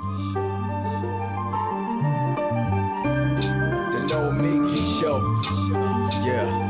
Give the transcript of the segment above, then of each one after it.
The Nomiki Show. Yeah.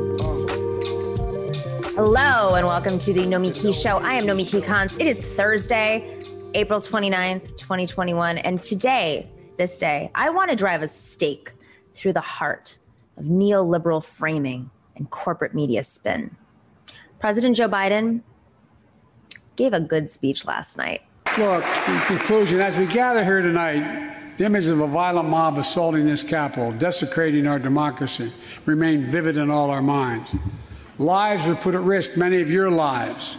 Hello and welcome to the Nomiki Show. I am Nomiki Konst. It is Thursday, April 29th, 2021. And today, this day, I want to drive a stake through the heart of neoliberal framing and corporate media spin. President Joe Biden gave a good speech last night. Look, in conclusion, as we gather here tonight, the images of a violent mob assaulting this Capitol, desecrating our democracy, remain vivid in all our minds. Lives were put at risk, many of your lives.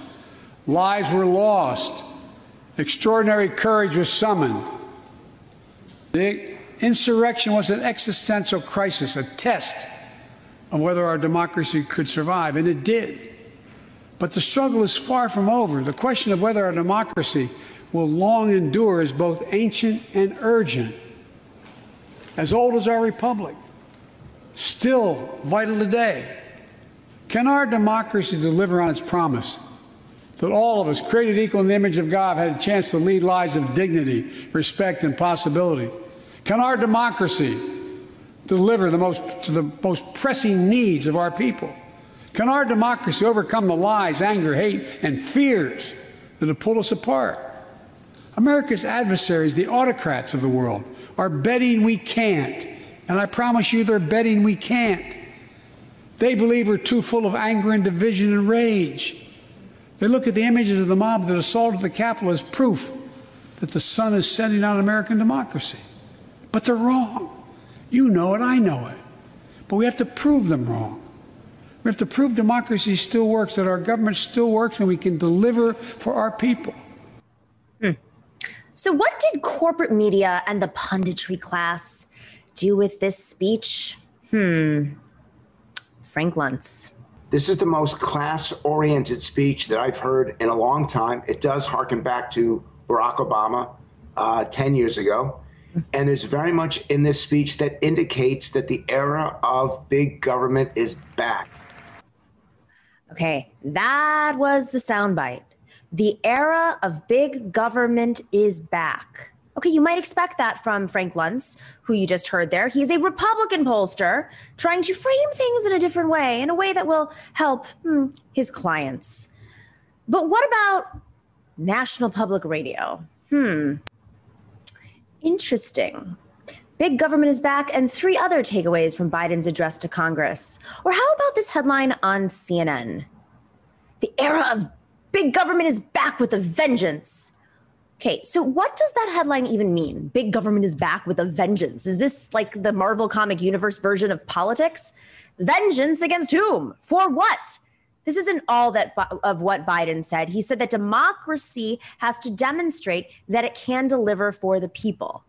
Lives were lost. Extraordinary courage was summoned. The insurrection was an existential crisis, a test of whether our democracy could survive, and it did. But the struggle is far from over. The question of whether our democracy will long endure is both ancient and urgent. As old as our republic, still vital today. Can our democracy deliver on its promise that all of us, created equal in the image of God, had a chance to lead lives of dignity, respect, and possibility? Can our democracy deliver the most, to the most pressing needs of our people? Can our democracy overcome the lies, anger, hate, and fears that have pulled us apart? America's adversaries, the autocrats of the world, are betting we can't. And I promise you, they're betting we can't. They believe we're too full of anger and division and rage. They look at the images of the mob that assaulted the Capitol as proof that the sun is setting on American democracy. But they're wrong. You know it, I know it. But we have to prove them wrong. We have to prove democracy still works, that our government still works, and we can deliver for our people. Hmm. So, what did corporate media and the punditry class do with this speech? Hmm. Frank Luntz. This is the most class oriented speech that I've heard in a long time. It does harken back to Barack Obama uh, 10 years ago. And there's very much in this speech that indicates that the era of big government is back. Okay, that was the soundbite. The era of big government is back. Okay, you might expect that from Frank Luntz, who you just heard there. He is a Republican pollster trying to frame things in a different way, in a way that will help hmm, his clients. But what about National Public Radio? Hmm. Interesting. Big government is back, and three other takeaways from Biden's address to Congress. Or how about this headline on CNN? The era of big government is back with a vengeance. Okay, so what does that headline even mean? Big government is back with a vengeance. Is this like the Marvel comic universe version of politics? Vengeance against whom? For what? This isn't all that of what Biden said. He said that democracy has to demonstrate that it can deliver for the people.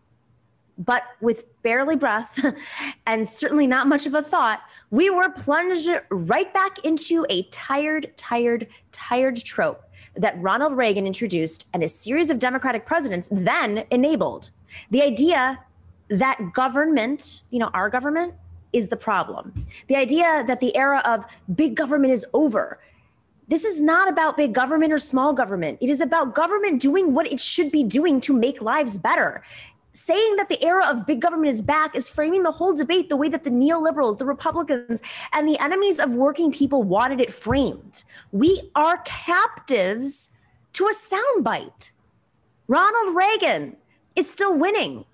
But with barely breath and certainly not much of a thought, we were plunged right back into a tired, tired, tired trope that Ronald Reagan introduced and a series of Democratic presidents then enabled. The idea that government, you know, our government, is the problem. The idea that the era of big government is over. This is not about big government or small government. It is about government doing what it should be doing to make lives better saying that the era of big government is back is framing the whole debate the way that the neoliberals, the Republicans, and the enemies of working people wanted it framed. We are captives to a soundbite. Ronald Reagan is still winning.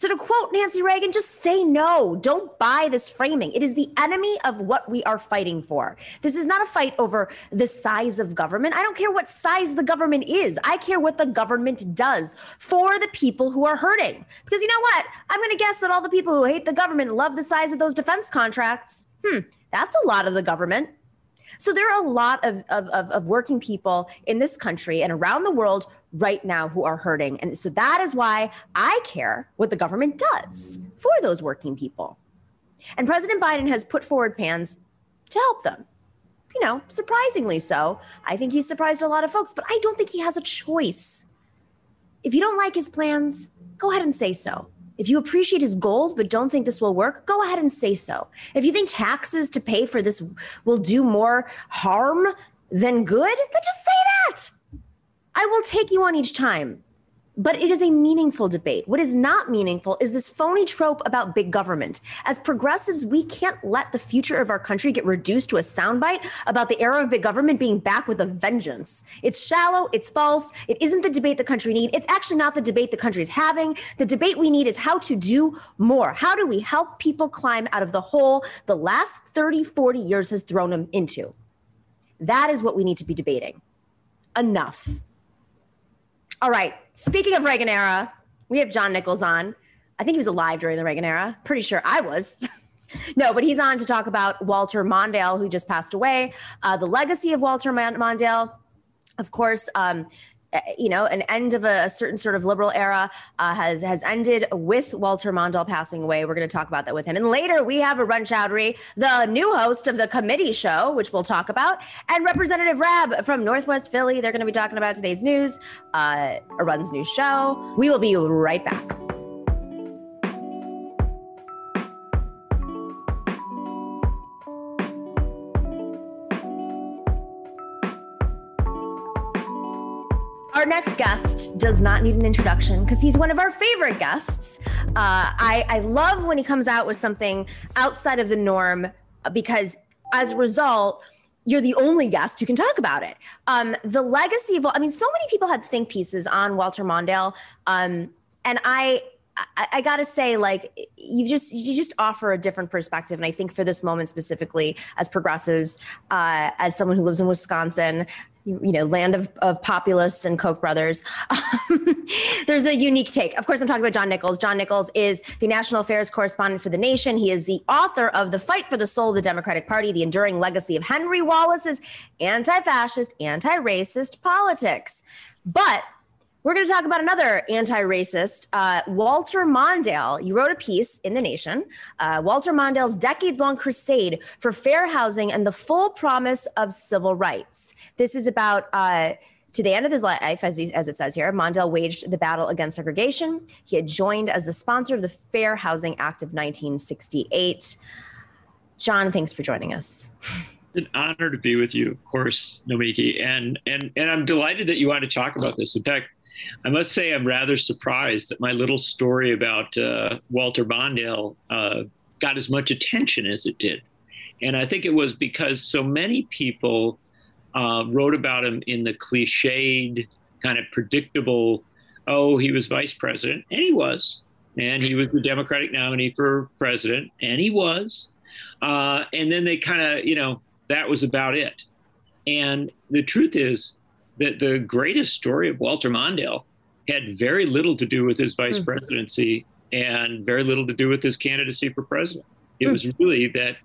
So, to quote Nancy Reagan, just say no. Don't buy this framing. It is the enemy of what we are fighting for. This is not a fight over the size of government. I don't care what size the government is. I care what the government does for the people who are hurting. Because you know what? I'm going to guess that all the people who hate the government love the size of those defense contracts. Hmm, that's a lot of the government. So there are a lot of, of, of, of working people in this country and around the world right now who are hurting. And so that is why I care what the government does for those working people. And President Biden has put forward plans to help them. You know, surprisingly so. I think he's surprised a lot of folks, but I don't think he has a choice. If you don't like his plans, go ahead and say so. If you appreciate his goals but don't think this will work, go ahead and say so. If you think taxes to pay for this will do more harm than good, then just say that. I will take you on each time but it is a meaningful debate. What is not meaningful is this phony trope about big government. As progressives, we can't let the future of our country get reduced to a soundbite about the era of big government being back with a vengeance. It's shallow, it's false, it isn't the debate the country needs. It's actually not the debate the country is having. The debate we need is how to do more. How do we help people climb out of the hole the last 30, 40 years has thrown them into? That is what we need to be debating. Enough. All right. Speaking of Reagan era, we have John Nichols on. I think he was alive during the Reagan era. Pretty sure I was. no, but he's on to talk about Walter Mondale, who just passed away, uh, the legacy of Walter Mondale. Of course, um, you know, an end of a, a certain sort of liberal era uh, has has ended with Walter Mondale passing away. We're going to talk about that with him. And later we have Arun Chaudhary, the new host of the committee show, which we'll talk about, and Representative Rabb from Northwest Philly. They're going to be talking about today's news, uh, Arun's new show. We will be right back. Our next guest does not need an introduction because he's one of our favorite guests. Uh, I, I love when he comes out with something outside of the norm because as a result, you're the only guest who can talk about it. Um, the legacy of, I mean, so many people had think pieces on Walter Mondale. Um, and I, I, I, gotta say, like you just you just offer a different perspective, and I think for this moment specifically, as progressives, uh, as someone who lives in Wisconsin, you know, land of, of populists and Koch brothers. Um, there's a unique take. Of course, I'm talking about John Nichols. John Nichols is the national affairs correspondent for The Nation. He is the author of The Fight for the Soul of the Democratic Party, the enduring legacy of Henry Wallace's anti fascist, anti racist politics. But we're going to talk about another anti racist, uh, Walter Mondale. You wrote a piece in The Nation, uh, Walter Mondale's decades long crusade for fair housing and the full promise of civil rights. This is about. Uh, to the end of his life, as, he, as it says here, Mondale waged the battle against segregation. He had joined as the sponsor of the Fair Housing Act of 1968. John, thanks for joining us. It's an honor to be with you, of course, Nomiki, and and and I'm delighted that you want to talk about this. In fact, I must say I'm rather surprised that my little story about uh, Walter Mondale uh, got as much attention as it did. And I think it was because so many people uh, wrote about him in the cliched, kind of predictable, oh, he was vice president. And he was. And he was the Democratic nominee for president. And he was. Uh, and then they kind of, you know, that was about it. And the truth is, that the greatest story of Walter Mondale had very little to do with his vice mm. presidency and very little to do with his candidacy for president. It mm. was really that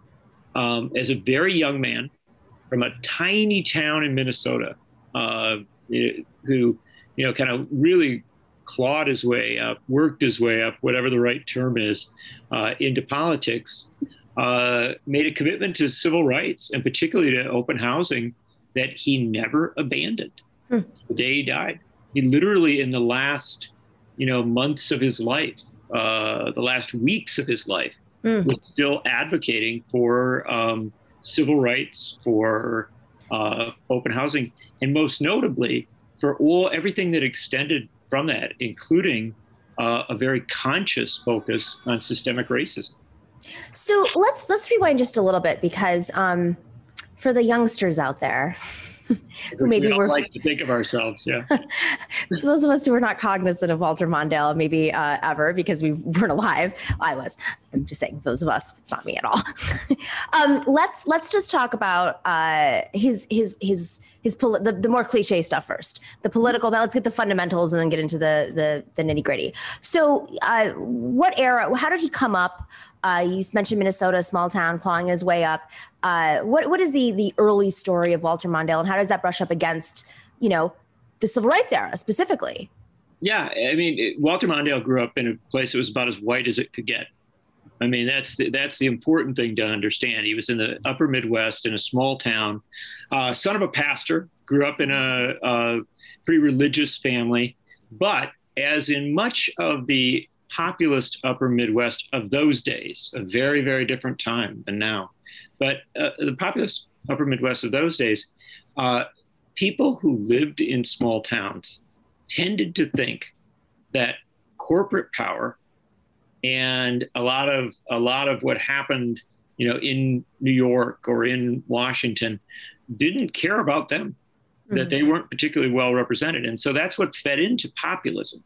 um, as a very young man from a tiny town in Minnesota, uh, who, you know, kind of really clawed his way up, worked his way up, whatever the right term is, uh, into politics, uh, made a commitment to civil rights and particularly to open housing that he never abandoned hmm. the day he died. He literally, in the last, you know, months of his life, uh, the last weeks of his life, hmm. was still advocating for um, civil rights, for uh, open housing, and most notably for all everything that extended from that, including uh, a very conscious focus on systemic racism. So let's let's rewind just a little bit because um, for the youngsters out there, who maybe we were like to think of ourselves. Yeah. For those of us who were not cognizant of Walter Mondale, maybe uh, ever because we weren't alive. I was. I'm just saying, those of us. It's not me at all. um, let's let's just talk about uh, his his his his poli- the, the more cliche stuff first. The political. But let's get the fundamentals and then get into the the, the nitty gritty. So, uh, what era? How did he come up? Uh, you mentioned Minnesota, small town, clawing his way up. Uh, what what is the the early story of Walter Mondale, and how does that brush up against you know the civil rights era specifically? Yeah, I mean, it, Walter Mondale grew up in a place that was about as white as it could get. I mean, that's the, that's the important thing to understand. He was in the upper Midwest in a small town, uh, son of a pastor, grew up in a, a pretty religious family. But as in much of the populist upper Midwest of those days, a very, very different time than now, but uh, the populist upper Midwest of those days, uh, people who lived in small towns tended to think that corporate power and a lot of a lot of what happened you know in new york or in washington didn't care about them mm-hmm. that they weren't particularly well represented and so that's what fed into populism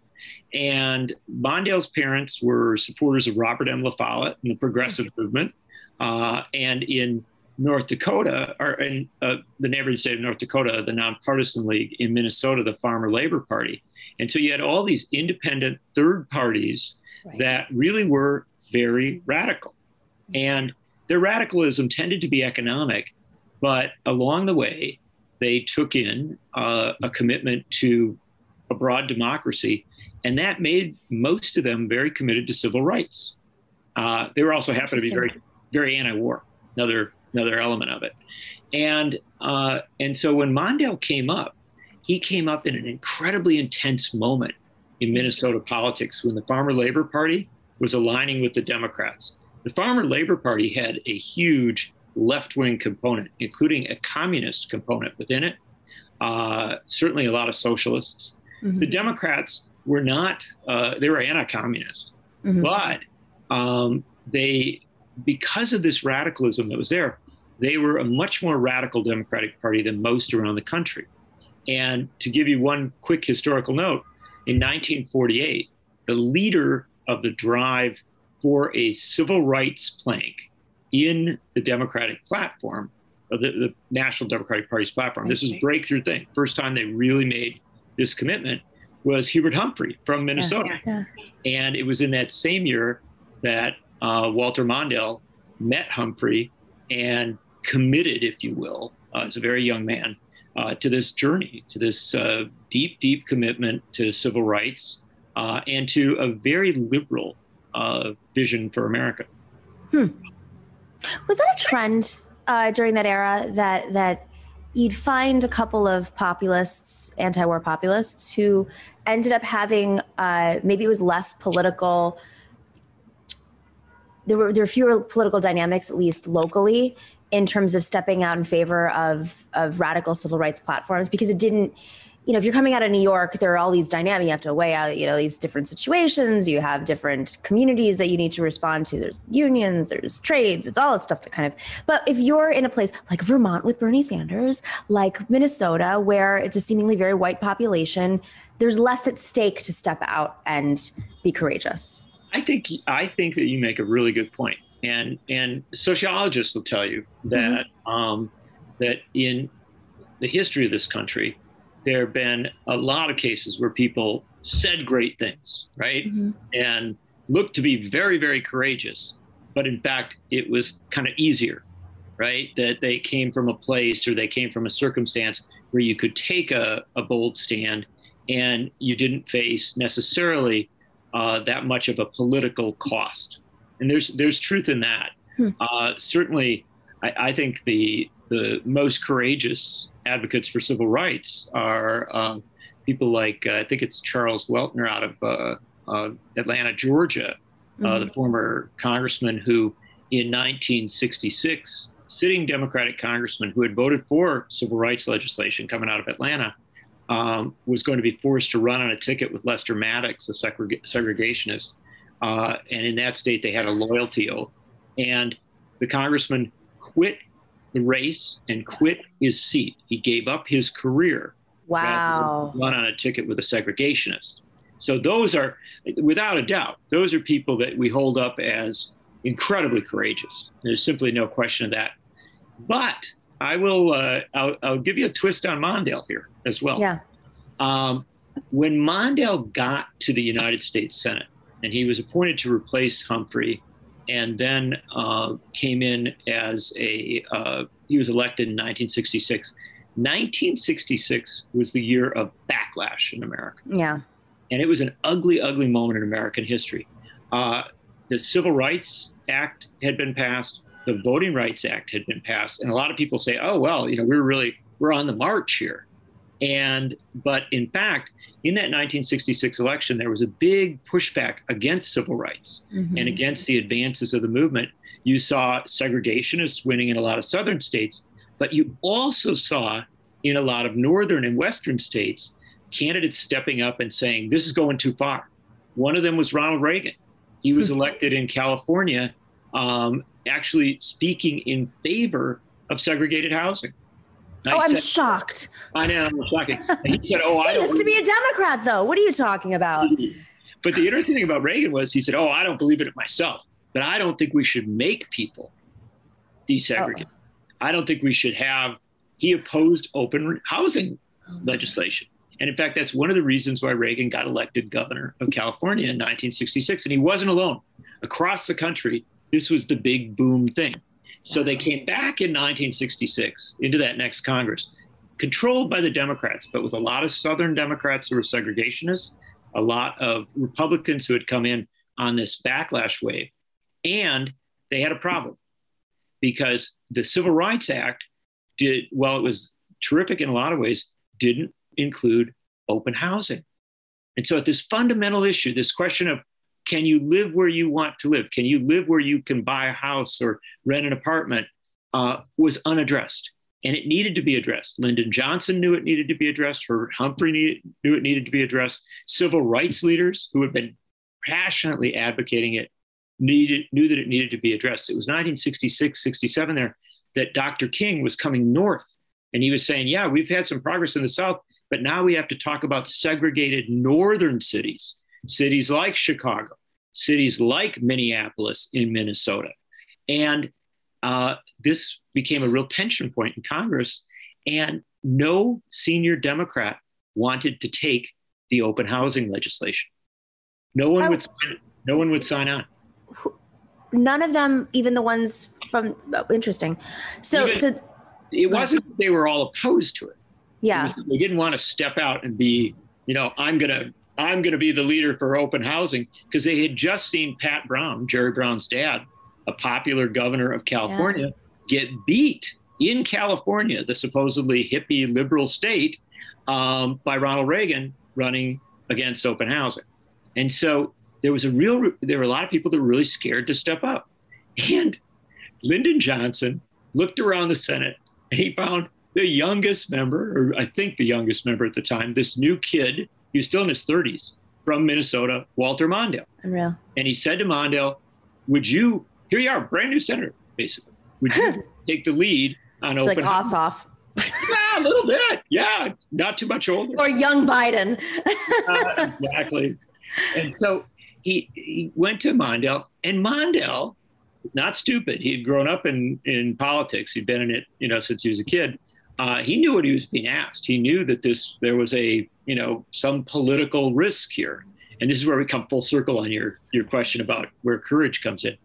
and mondale's parents were supporters of robert m la follette and the progressive mm-hmm. movement uh, and in north dakota or in uh, the neighboring state of north dakota the nonpartisan league in minnesota the farmer labor party and so you had all these independent third parties right. that really were very radical. And their radicalism tended to be economic, but along the way, they took in uh, a commitment to a broad democracy, and that made most of them very committed to civil rights. Uh, they were also happened to be very, very anti-war. Another another element of it, and uh, and so when Mondale came up, he came up in an incredibly intense moment in Minnesota politics when the Farmer Labor Party was aligning with the Democrats. The Farmer Labor Party had a huge left wing component, including a communist component within it, uh, certainly a lot of socialists. Mm-hmm. The Democrats were not, uh, they were anti communist, mm-hmm. but um, they, because of this radicalism that was there, they were a much more radical Democratic Party than most around the country. And to give you one quick historical note, in 1948, the leader of the drive for a civil rights plank in the Democratic platform, the, the National Democratic Party's platform, this is a breakthrough thing. First time they really made this commitment was Hubert Humphrey from Minnesota. Yeah, yeah. And it was in that same year that uh, Walter Mondale met Humphrey and committed, if you will, uh, as a very young man, uh, to this journey, to this uh, deep, deep commitment to civil rights uh, and to a very liberal uh, vision for America. Hmm. Was that a trend uh, during that era that that you'd find a couple of populists, anti-war populists, who ended up having uh, maybe it was less political. There were there were fewer political dynamics, at least locally, in terms of stepping out in favor of of radical civil rights platforms because it didn't you know if you're coming out of new york there are all these dynamics you have to weigh out you know these different situations. You have different communities that you need to respond to. There's unions there's trades it's all this stuff that kind of but if you're in a place like vermont with bernie sanders like minnesota where it's a seemingly very white population there's less at stake to step out and be courageous. I think i think that you make a really good point and and sociologists will tell you that mm-hmm. um, that in the history of this country, there have been a lot of cases where people said great things, right, mm-hmm. and looked to be very very courageous, but in fact it was kind of easier, right? That they came from a place or they came from a circumstance where you could take a, a bold stand and you didn't face necessarily uh, that much of a political cost and there's there's truth in that. Hmm. Uh, certainly, I, I, think the the most courageous advocates for civil rights are uh, people like uh, I think it's Charles Weltner out of uh, uh, Atlanta, Georgia, uh, mm-hmm. the former congressman who, in 1966, sitting Democratic congressman who had voted for civil rights legislation coming out of Atlanta. Um, was going to be forced to run on a ticket with Lester Maddox, a segreg- segregationist, uh, and in that state, they had a loyalty oath. And the congressman quit the race and quit his seat. He gave up his career. Wow. Run on a ticket with a segregationist. So those are, without a doubt, those are people that we hold up as incredibly courageous. There's simply no question of that. But I will, uh, I'll, I'll, give you a twist on Mondale here as well. Yeah. Um, when Mondale got to the United States Senate, and he was appointed to replace Humphrey, and then uh, came in as a uh, he was elected in 1966. 1966 was the year of backlash in America. Yeah, and it was an ugly, ugly moment in American history. Uh, the Civil Rights Act had been passed, the Voting Rights Act had been passed, and a lot of people say, "Oh well, you know, we're really we're on the march here," and but in fact, in that 1966 election, there was a big pushback against civil rights mm-hmm. and against the advances of the movement. You saw segregationists winning in a lot of southern states, but you also saw in a lot of northern and western states candidates stepping up and saying, This is going too far. One of them was Ronald Reagan. He was elected in California, um, actually speaking in favor of segregated housing. I oh, I'm shocked. I know, I'm shocking. he said, "Oh, I he used to be a Democrat, though. What are you talking about?" But the interesting thing about Reagan was he said, "Oh, I don't believe in it myself, but I don't think we should make people desegregate. Oh. I don't think we should have." He opposed open housing legislation. And in fact, that's one of the reasons why Reagan got elected governor of California in 1966. And he wasn't alone. Across the country, this was the big boom thing. So they came back in 1966 into that next Congress, controlled by the Democrats, but with a lot of Southern Democrats who were segregationists, a lot of Republicans who had come in on this backlash wave. And they had a problem because the Civil Rights Act did, well, it was terrific in a lot of ways, didn't include open housing. And so, at this fundamental issue, this question of can you live where you want to live? Can you live where you can buy a house or rent an apartment? Uh, was unaddressed. And it needed to be addressed. Lyndon Johnson knew it needed to be addressed. Hubert Humphrey knew it needed to be addressed. Civil rights leaders who had been passionately advocating it needed, knew that it needed to be addressed. It was 1966, 67 there that Dr. King was coming north and he was saying, Yeah, we've had some progress in the South, but now we have to talk about segregated northern cities, cities like Chicago, cities like Minneapolis in Minnesota. And uh, this became a real tension point in Congress. And no senior Democrat wanted to take the open housing legislation. No one would. Sign, no one would sign on. None of them, even the ones from. Oh, interesting. So, even, so it wasn't that they were all opposed to it. Yeah, it they didn't want to step out and be, you know, I'm gonna I'm going to be the leader for open housing because they had just seen Pat Brown, Jerry Brown's dad, a popular governor of California, yeah. get beat in California, the supposedly hippie liberal state, um, by Ronald Reagan running against open housing. And so there was a real, there were a lot of people that were really scared to step up. And Lyndon Johnson looked around the Senate and he found the youngest member, or I think the youngest member at the time, this new kid he was still in his 30s from Minnesota, Walter Mondale. Unreal. And he said to Mondale, Would you, here you are, brand new senator, basically, would you take the lead on open Like Ossoff. yeah, a little bit. Yeah, not too much older. Or young Biden. uh, exactly. And so he, he went to Mondale, and Mondale, not stupid, he had grown up in, in politics. He'd been in it, you know, since he was a kid. Uh, he knew what he was being asked. He knew that this there was a you know some political risk here, and this is where we come full circle on your your question about where courage comes in.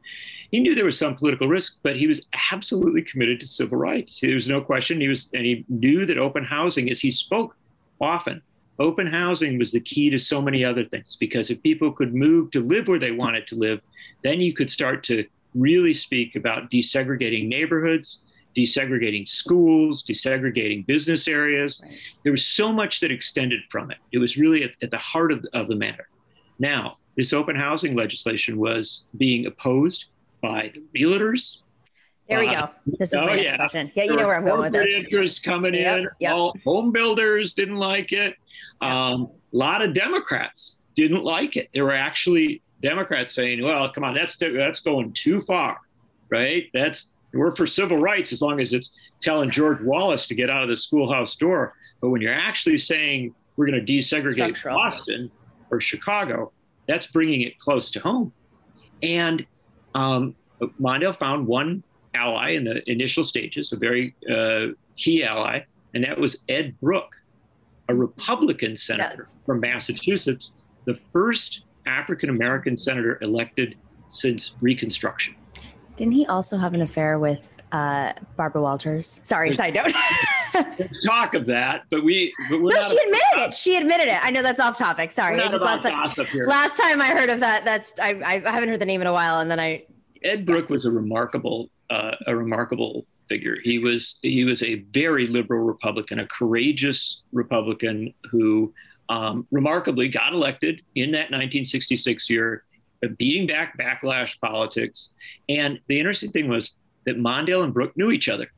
He knew there was some political risk, but he was absolutely committed to civil rights. There was no question. He was, and he knew that open housing, as he spoke often, open housing was the key to so many other things. Because if people could move to live where they wanted to live, then you could start to really speak about desegregating neighborhoods, desegregating schools, desegregating business areas. Right. There was so much that extended from it. It was really at, at the heart of, of the matter. Now, this open housing legislation was being opposed by the realtors. There we uh, go. This is oh, my next yeah. question. Yeah, you know where I'm going with this. Interest coming yep, in. Yep. All home builders didn't like it. A yep. um, lot of Democrats didn't like it. There were actually Democrats saying, "Well, come on, that's that's going too far, right? That's we're for civil rights as long as it's telling George Wallace to get out of the schoolhouse door. But when you're actually saying we're going to desegregate. Boston or Chicago, that's bringing it close to home. And um, Mondale found one ally in the initial stages, a very uh, key ally, and that was Ed Brooke, a Republican senator yeah. from Massachusetts, the first African American senator elected since Reconstruction. Didn't he also have an affair with uh, Barbara Walters? Sorry, side note. talk of that, but we. But no, she admitted it. She admitted it. I know that's off topic. Sorry, just last time. Last time I heard of that, that's I, I haven't heard the name in a while, and then I. Ed Brooke was a remarkable, uh, a remarkable figure. He was he was a very liberal Republican, a courageous Republican who um, remarkably got elected in that 1966 year, beating back backlash politics. And the interesting thing was that Mondale and Brooke knew each other.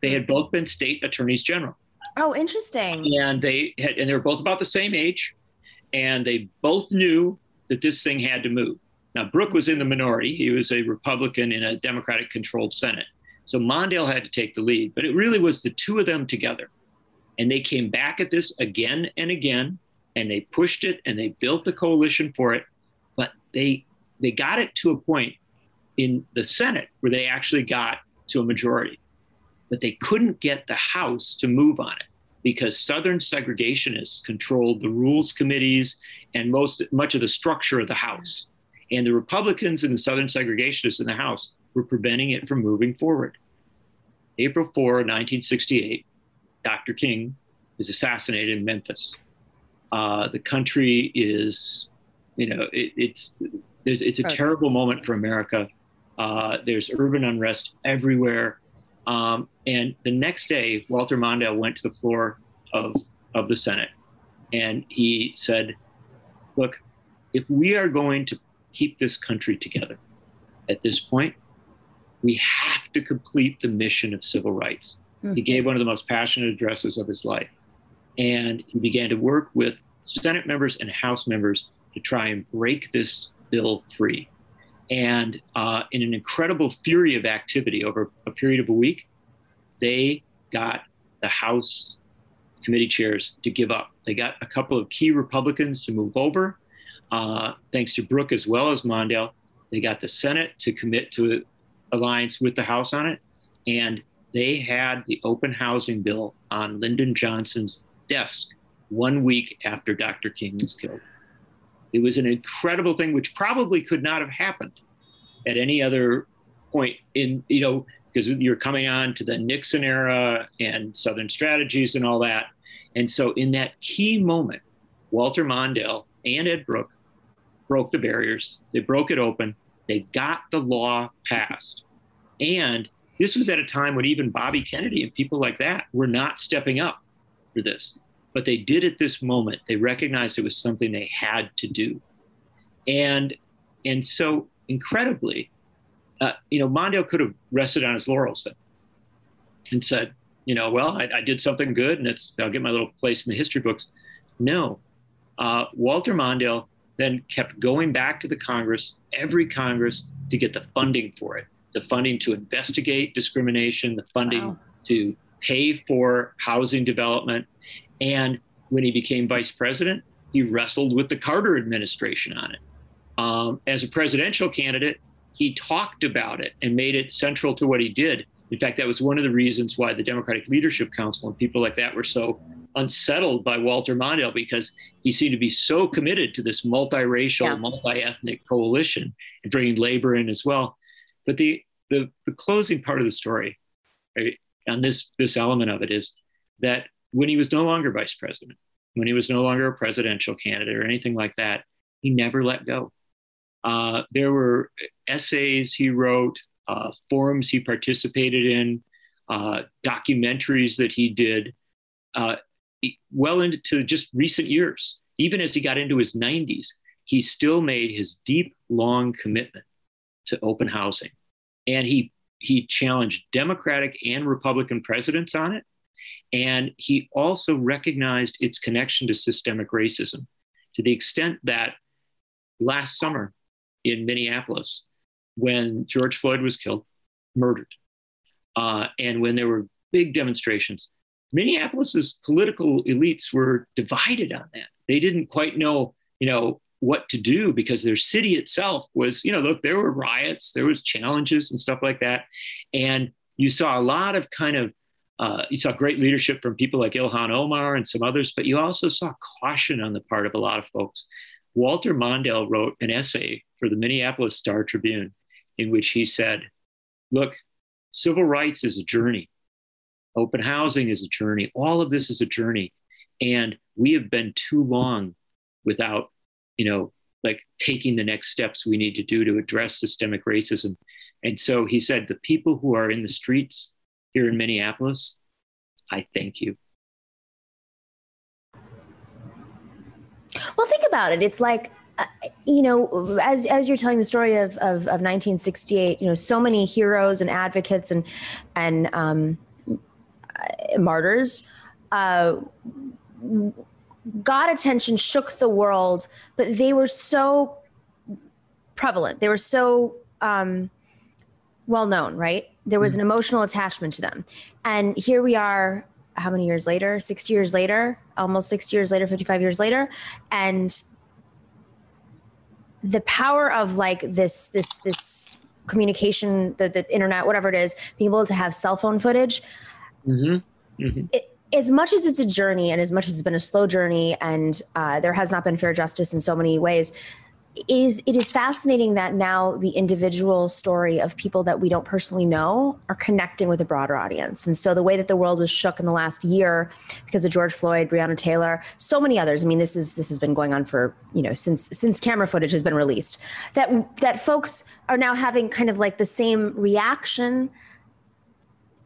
They had both been state attorneys general. Oh, interesting. And they had, and they were both about the same age, and they both knew that this thing had to move. Now, Brooke was in the minority. He was a Republican in a Democratic controlled Senate. So Mondale had to take the lead, but it really was the two of them together. And they came back at this again and again, and they pushed it and they built the coalition for it. But they they got it to a point in the Senate where they actually got to a majority. But they couldn't get the House to move on it because Southern segregationists controlled the rules committees and most much of the structure of the House. And the Republicans and the Southern segregationists in the House were preventing it from moving forward. April 4, 1968, Dr. King is assassinated in Memphis. Uh, the country is, you know, it, it's it's a terrible moment for America. Uh, there's urban unrest everywhere. Um, and the next day, Walter Mondale went to the floor of, of the Senate and he said, Look, if we are going to keep this country together at this point, we have to complete the mission of civil rights. Mm-hmm. He gave one of the most passionate addresses of his life. And he began to work with Senate members and House members to try and break this bill free. And uh, in an incredible fury of activity over a period of a week, they got the House committee chairs to give up. They got a couple of key Republicans to move over, uh, thanks to Brooke as well as Mondale. They got the Senate to commit to an alliance with the House on it. And they had the open housing bill on Lyndon Johnson's desk one week after Dr. King was killed. It was an incredible thing, which probably could not have happened at any other point in, you know, because you're coming on to the Nixon era and Southern strategies and all that. And so, in that key moment, Walter Mondale and Ed Brooke broke the barriers. They broke it open. They got the law passed. And this was at a time when even Bobby Kennedy and people like that were not stepping up for this. But they did at this moment. They recognized it was something they had to do. And and so incredibly, uh, you know, Mondale could have rested on his laurels then and said, you know, well, I, I, did something good and it's I'll get my little place in the history books. No. Uh, Walter Mondale then kept going back to the Congress, every Congress, to get the funding for it the funding to investigate discrimination, the funding wow. to pay for housing development. And when he became vice president, he wrestled with the Carter administration on it. Um, as a presidential candidate, he talked about it and made it central to what he did. In fact, that was one of the reasons why the Democratic Leadership Council and people like that were so unsettled by Walter Mondale because he seemed to be so committed to this multiracial, yeah. multi-ethnic coalition and bringing labor in as well. But the, the, the closing part of the story right, on this, this element of it is that when he was no longer vice president, when he was no longer a presidential candidate or anything like that, he never let go. Uh, there were essays he wrote, uh, forums he participated in, uh, documentaries that he did, uh, well into just recent years. Even as he got into his 90s, he still made his deep, long commitment to open housing. And he, he challenged Democratic and Republican presidents on it. And he also recognized its connection to systemic racism to the extent that last summer in Minneapolis, when George Floyd was killed, murdered, uh, and when there were big demonstrations, Minneapolis's political elites were divided on that. They didn't quite know, you know, what to do because their city itself was, you know, look, there were riots, there was challenges and stuff like that. And you saw a lot of kind of, uh, you saw great leadership from people like Ilhan Omar and some others, but you also saw caution on the part of a lot of folks. Walter Mondale wrote an essay for the Minneapolis Star Tribune in which he said, look, civil rights is a journey. Open housing is a journey. All of this is a journey. And we have been too long without, you know, like taking the next steps we need to do to address systemic racism. And so he said, the people who are in the streets here in Minneapolis, I thank you. Well, think about it. It's like, uh, you know, as as you're telling the story of, of, of 1968, you know, so many heroes and advocates and and um, martyrs uh, got attention, shook the world, but they were so prevalent. They were so um, well known, right? There was an mm-hmm. emotional attachment to them, and here we are how many years later 60 years later almost 60 years later 55 years later and the power of like this this this communication the, the internet whatever it is being able to have cell phone footage mm-hmm. Mm-hmm. It, as much as it's a journey and as much as it's been a slow journey and uh, there has not been fair justice in so many ways is it is fascinating that now the individual story of people that we don't personally know are connecting with a broader audience. And so the way that the world was shook in the last year because of George Floyd, Breonna Taylor, so many others. I mean, this is this has been going on for, you know, since since camera footage has been released. That that folks are now having kind of like the same reaction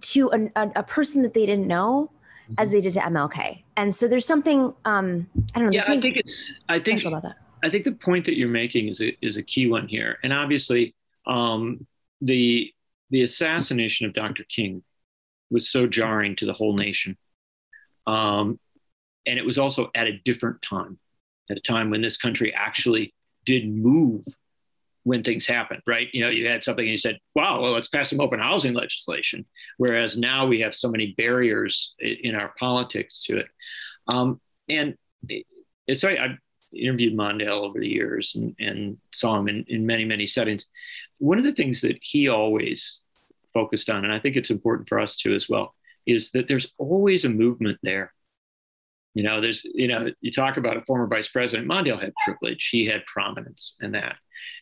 to a, a, a person that they didn't know as they did to MLK. And so there's something um I don't know. Yeah, I think it's I think about that I think the point that you're making is a, is a key one here, and obviously, um, the the assassination of Dr. King was so jarring to the whole nation, um, and it was also at a different time, at a time when this country actually did move when things happened, right? You know, you had something and you said, wow, well, let's pass some open housing legislation. Whereas now we have so many barriers in our politics to it. Um, and it's, I, interviewed Mondale over the years and, and saw him in, in many, many settings. One of the things that he always focused on, and I think it's important for us to as well, is that there's always a movement there. You know, there's, you know, you talk about a former vice president, Mondale had privilege, he had prominence in that.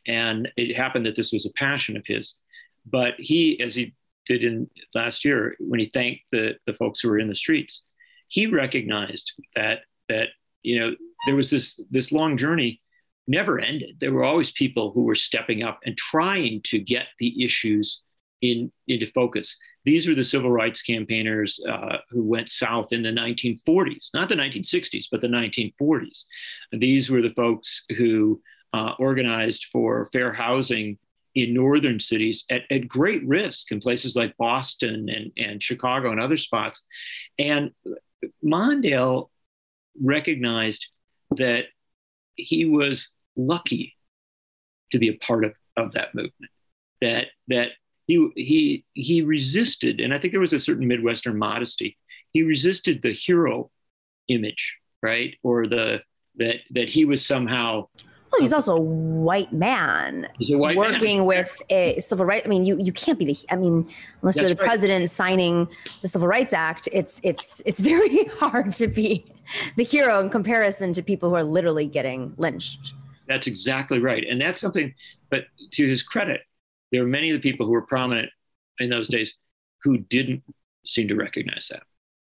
And it happened that this was a passion of his. But he, as he did in last year, when he thanked the, the folks who were in the streets, he recognized that that you know there was this this long journey never ended. There were always people who were stepping up and trying to get the issues in into focus. These were the civil rights campaigners uh, who went south in the 1940s, not the 1960s, but the 1940s. And these were the folks who uh, organized for fair housing in northern cities at, at great risk in places like Boston and, and Chicago and other spots. And Mondale recognized that he was lucky to be a part of, of that movement. That that he he he resisted, and I think there was a certain Midwestern modesty. He resisted the hero image, right, or the that that he was somehow well, he's also a white man a white working man. with a civil rights. I mean, you you can't be the. I mean, unless That's you're the right. president signing the Civil Rights Act, it's it's it's very hard to be the hero in comparison to people who are literally getting lynched. That's exactly right, and that's something. But to his credit, there are many of the people who were prominent in those days who didn't seem to recognize that,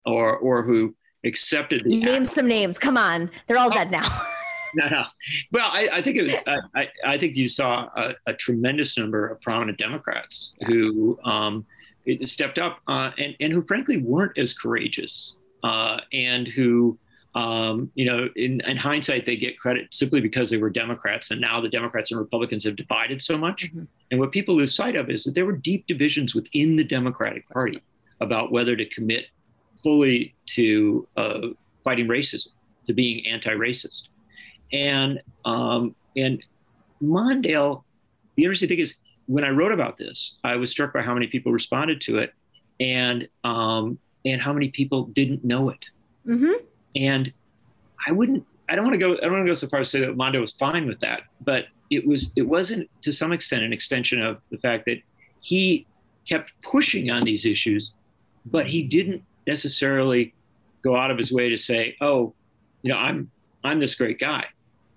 or or who accepted the. Name act. some names. Come on, they're all oh. dead now. no, no. Well, I, I think it was, I, I think you saw a, a, tremendous number of prominent Democrats who um, stepped up uh, and, and who, frankly, weren't as courageous uh, and who, um, you know, in, in, hindsight, they get credit simply because they were Democrats, and now the Democrats and Republicans have divided so much. Mm-hmm. And what people lose sight of is that there were deep divisions within the Democratic Party about whether to commit fully to uh, fighting racism, to being anti-racist. And um, and Mondale, the interesting thing is when I wrote about this, I was struck by how many people responded to it, and um, and how many people didn't know it. Mm-hmm. And I wouldn't. I don't want to go. I don't want to go so far as to say that Mondale was fine with that, but it was. It wasn't to some extent an extension of the fact that he kept pushing on these issues, but he didn't necessarily go out of his way to say, "Oh, you know, I'm I'm this great guy."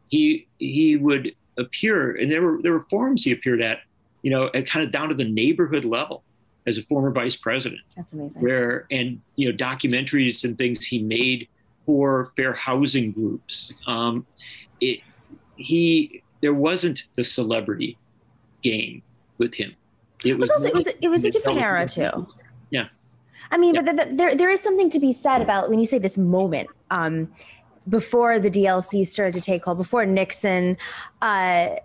he he would appear, and there were there were forums he appeared at, you know, and kind of down to the neighborhood level as a former vice president. That's amazing. Where and you know documentaries and things he made for fair housing groups. Um, it he there wasn't the celebrity game with him. It was, also, it was it was a different era too. Yeah. I mean, Yeah. but th- th- there there is something to be said about when you say this moment um, before the DLC started to take hold, before Nixon. Uh,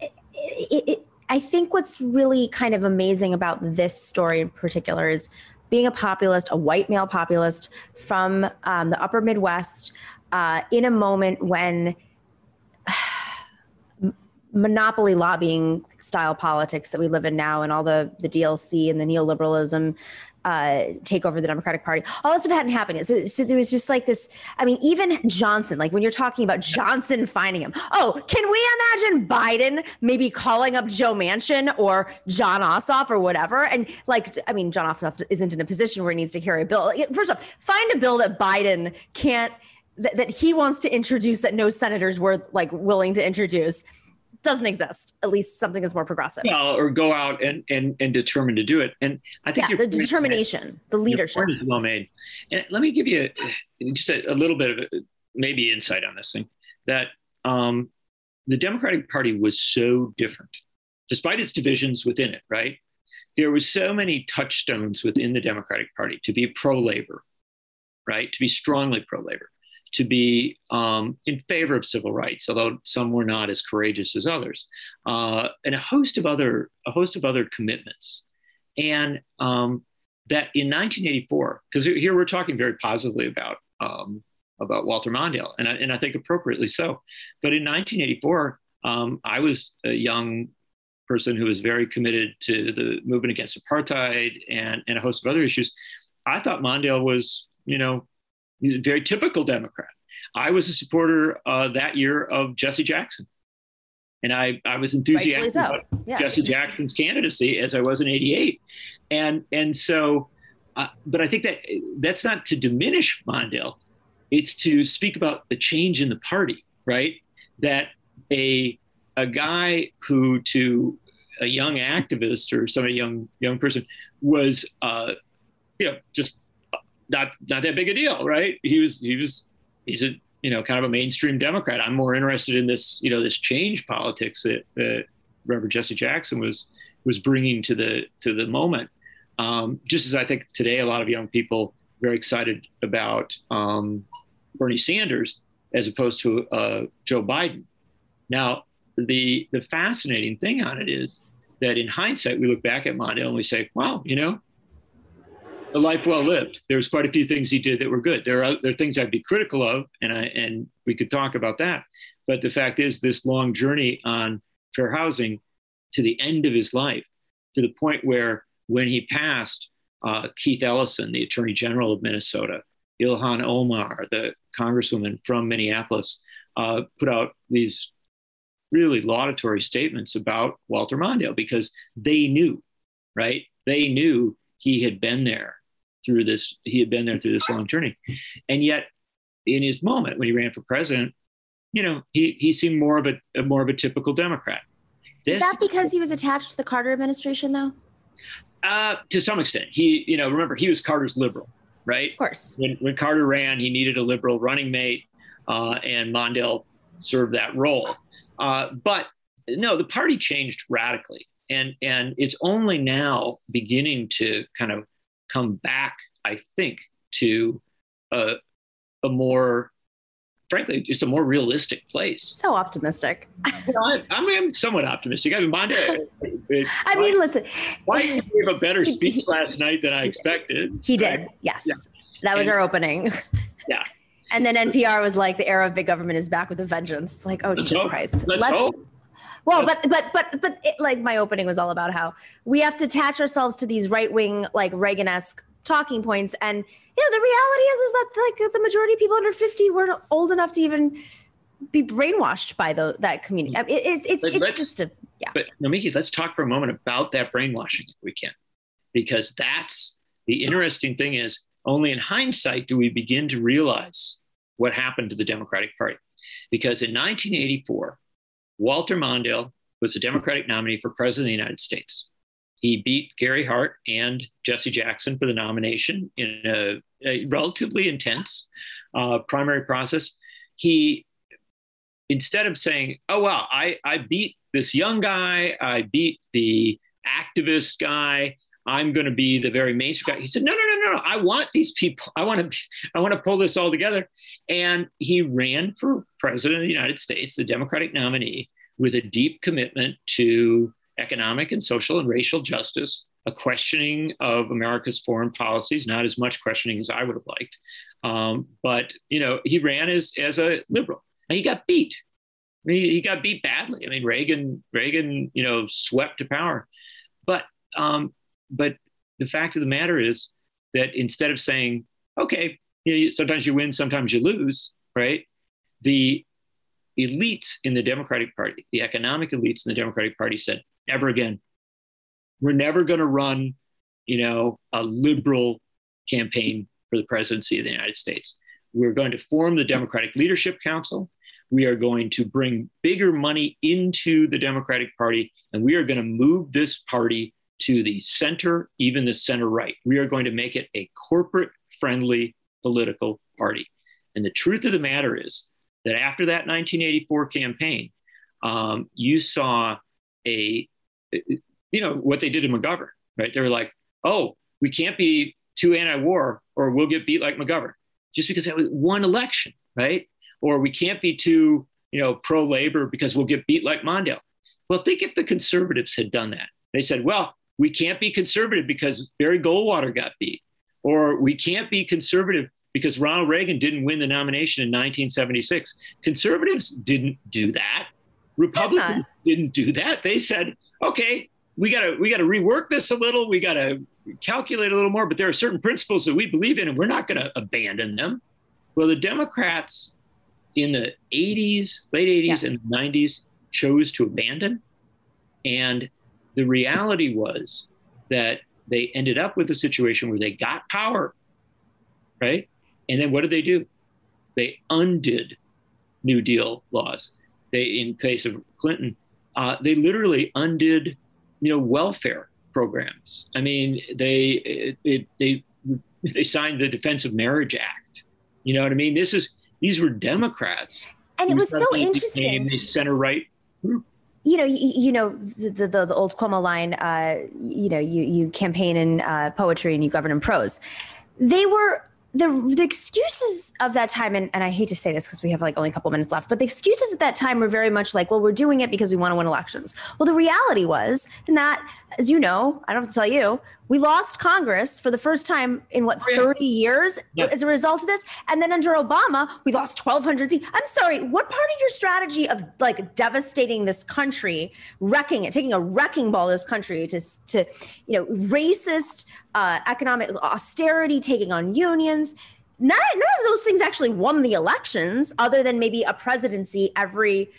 it, it, I think what's really kind of amazing about this story in particular is being a populist, a white male populist from um, the Upper Midwest, uh, in a moment when monopoly lobbying style politics that we live in now and all the the DLC and the neoliberalism uh, take over the Democratic Party. All that stuff hadn't happened yet. So, so there was just like this. I mean, even Johnson, like when you're talking about Johnson finding him. Oh, can we imagine Biden maybe calling up Joe Manchin or Jon Ossoff or whatever? And like, I mean, Jon Ossoff isn't in a position where he needs to carry a bill. First off, find a bill that Biden can't. That he wants to introduce that no senators were like willing to introduce doesn't exist. At least something that's more progressive. Well, or go out and and and determine to do it. And I think yeah, the determination, the leadership. is well made. And let me give you a, just a, a little bit of a, maybe insight on this thing that um, the Democratic Party was so different, despite its divisions within it. Right, there were so many touchstones within the Democratic Party to be pro-labor, right, to be strongly pro-labor, to be um, in favor of civil rights, although some were not as courageous as others, uh, and a host of other a host of other commitments, and um, that in 1984, because here we're talking very positively about um, about Walter Mondale, and I, and I think appropriately so. But in 1984, um, I was a young person who was very committed to the movement against apartheid and, and a host of other issues. I thought Mondale was, you know, he's a very typical Democrat. I was a supporter uh, that year of Jesse Jackson. And I, I was enthusiastic so. about Yeah. Jesse Jackson's candidacy as I was in 88. And, and so, uh, but I think that that's not to diminish Mondale. It's to speak about the change in the party, right? That a, a guy who to a young activist or some young, young person was, uh, you know, just not, not that big a deal, right? He was, he was, he's a, you know, kind of a mainstream Democrat. I'm more interested in this, you know, this change politics that, that Reverend Jesse Jackson was was bringing to the to the moment. Um, just as I think today, a lot of young people very excited about um, Bernie Sanders as opposed to uh, Joe Biden. Now, the the fascinating thing on it is that in hindsight, we look back at Mondale and we say, "Wow, you know, a life well lived. There's quite a few things he did that were good. There are there are things I'd be critical of, and I and we could talk about that. But the fact is, this long journey on fair housing to the end of his life, to the point where when he passed, uh, Keith Ellison, the Attorney General of Minnesota, Ilhan Omar, the Congresswoman from Minneapolis, uh, put out these really laudatory statements about Walter Mondale because they knew, right? They knew he had been there through this. He had been there through this long journey, and yet, in his moment when he ran for president, you know, he he seemed more of a more of a typical Democrat. Is that because he was attached to the Carter administration, though? uh, to some extent, he you know remember he was Carter's liberal, right? Of course. when, when Carter ran, he needed a liberal running mate, uh, and Mondale served that role. Uh, but no, the party changed radically, and and it's only now beginning to kind of come back, I think, to a, a more, frankly, just a more realistic place. So optimistic. You know, I, I mean, I'm somewhat optimistic. I mean, Mondale. it- I mean, listen, why did he give a better speech he- last night than I expected? he did. Yes. Yeah. That was And- our opening. Yeah. And then NPR was like, the era of big government is back with a vengeance. It's like, oh, Let's Jesus hope. Christ. Let's Let's- hope. Well, but but but but it, like my opening was all about how we have to attach ourselves to these right wing like Reagan esque talking points, and you know the reality is is that like the majority of people under fifty were old enough to even be brainwashed by the, that community. I mean, it, it's it's it's just a yeah. But Nomiki, let's talk for a moment about that brainwashing if we can. Because that's the interesting thing is only in hindsight do we begin to realize what happened to the Democratic Party. Because in 1984, Walter Mondale was the Democratic nominee for president of the United States. He beat Gary Hart and Jesse Jackson for the nomination in a, a relatively intense uh, primary process. He, instead of saying, "Oh well, I I beat this young guy, I beat the activist guy, I'm going to be the very mainstream guy," he said, no, "No, no, no, I want these people. I want to I want to pull this all together." And he ran for president of the United States, the Democratic nominee, with a deep commitment to economic and social and racial justice, a questioning of America's foreign policies, not as much questioning as I would have liked. Um, but, you know, he ran as, as a liberal and he got beat. I mean, he got beat badly. I mean, Reagan, Reagan, you know, swept to power. But, um, but the fact of the matter is that instead of saying, okay, you know, sometimes you win, sometimes you lose, right? The elites in the Democratic Party, the economic elites in the Democratic Party said, never again. We're never going to run, you know, a liberal campaign for the presidency of the United States. We're going to form the Democratic Leadership Council. We are going to bring bigger money into the Democratic Party, and we are going to move this party to the center, even the center right. We are going to make it a corporate friendly political party. And the truth of the matter is that after that 1984 campaign, um, you saw a, you know, what they did in McGovern, right? They were like, oh, we can't be too anti-war or we'll get beat like McGovern just because that was one election, right? Or we can't be too, you know, pro-labor because we'll get beat like Mondale. Well, think if the conservatives had done that. They said, well, we can't be conservative because Barry Goldwater got beat, or we can't be conservative because Ronald Reagan didn't win the nomination in 1976. Conservatives didn't do that. Republicans didn't do that. They said, okay, we got to we got to rework this a little. We got to calculate a little more. But there are certain principles that we believe in, and we're not going to abandon them. Well, the Democrats in the 80s, late 80s, yeah. and 90s chose to abandon, and the reality was that they ended up with a situation where they got power, right? And then what did they do? They undid New Deal laws. They, in case of Clinton, uh, they literally undid, you know, welfare programs. I mean, they it, it, they they signed the Defense of Marriage Act. You know what I mean? This is these were Democrats, and it was so interesting. The center right group. You know, you, you know the, the, the old Cuomo line. Uh, you know, you you campaign in uh, poetry and you govern in prose. They were the the excuses of that time and, and i hate to say this because we have like only a couple minutes left but the excuses at that time were very much like well we're doing it because we want to win elections well the reality was that as you know i don't have to tell you we lost Congress for the first time in what, 30 years as a result of this. And then under Obama, we lost 1,200 seats. I'm sorry, what part of your strategy of like devastating this country, wrecking it, taking a wrecking ball this country to, to you know, racist uh, economic austerity, taking on unions? None, none of those things actually won the elections, other than maybe a presidency every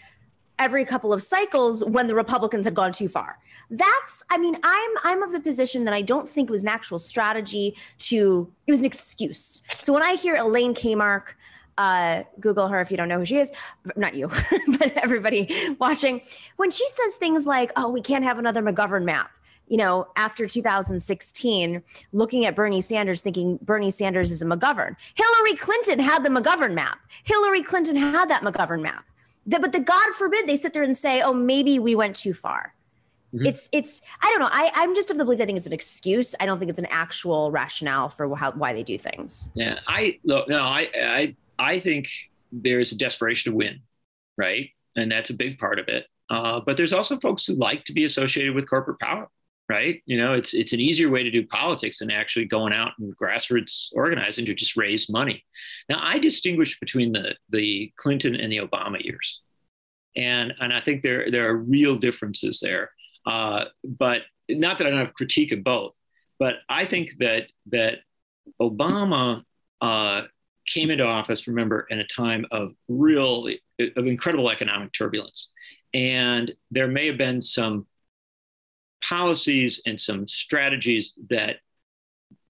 every couple of cycles when the Republicans had gone too far that's i mean i'm i'm of the position that i don't think it was an actual strategy to it was an excuse so when i hear elaine kamarck uh, Google her if you don't know who she is. Not you, but everybody watching. When she says things like, oh, we can't have another McGovern map, you know, after 2016, looking at Bernie Sanders, thinking Bernie Sanders is a McGovern. Hillary Clinton had the McGovern map. Hillary Clinton had that McGovern map. But the God forbid they sit there and say, oh, maybe we went too far. Mm-hmm. It's it's I don't know. I I'm just of the belief that I think it's an excuse. I don't think it's an actual rationale for how why they do things. Yeah, I look no, I I I think there's a desperation to win, right? And that's a big part of it. Uh, but there's also folks who like to be associated with corporate power, right? You know, it's it's an easier way to do politics than actually going out and grassroots organizing to just raise money. Now, I distinguish between the the Clinton and the Obama years, and and I think there there are real differences there. Uh, but not that I don't have critique of both, but I think that that Obama uh, came into office, remember, in a time of real of incredible economic turbulence, and there may have been some policies and some strategies that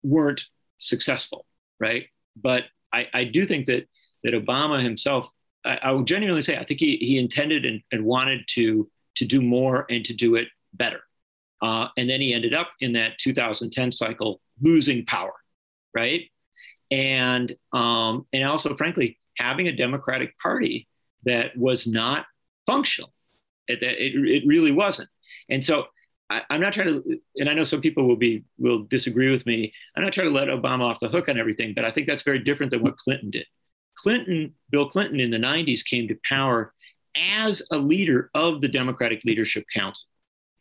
weren't successful, right? But I, I do think that that Obama himself, I, I will genuinely say, I think he he intended and, and wanted to to do more and to do it better. Uh, and then he ended up in that 2010 cycle losing power, right? And um, and also, frankly, having a Democratic Party that was not functional. It, it, it really wasn't. And so I, am not trying to, and I know some people will be will disagree with me. I'm not trying to let Obama off the hook on everything, but I think that's very different than what Clinton did. Clinton, Bill Clinton in the 90s came to power as a leader of the Democratic Leadership Council,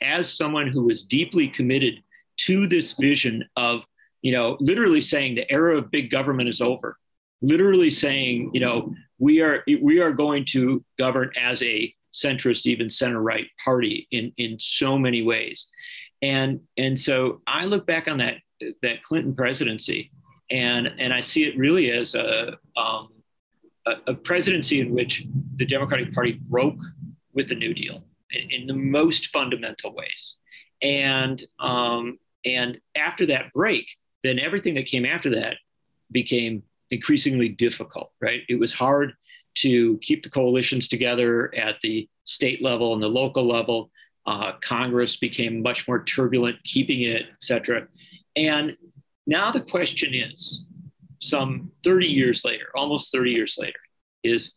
as someone who was deeply committed to this vision of, you know, literally saying the era of big government is over, literally saying, you know, we are we are going to govern as a centrist, even center right party in in so many ways, and and so I look back on that that Clinton presidency, and and I see it really as a um, a, a, presidency in which the Democratic Party broke with the New Deal in, in the most fundamental ways, and um, and after that break, then everything that came after that became increasingly difficult, right? It was hard to keep the coalitions together at the state level and the local level. Uh, Congress became much more turbulent, keeping it, et cetera. And now the question is, some 30 years later, almost 30 years later, is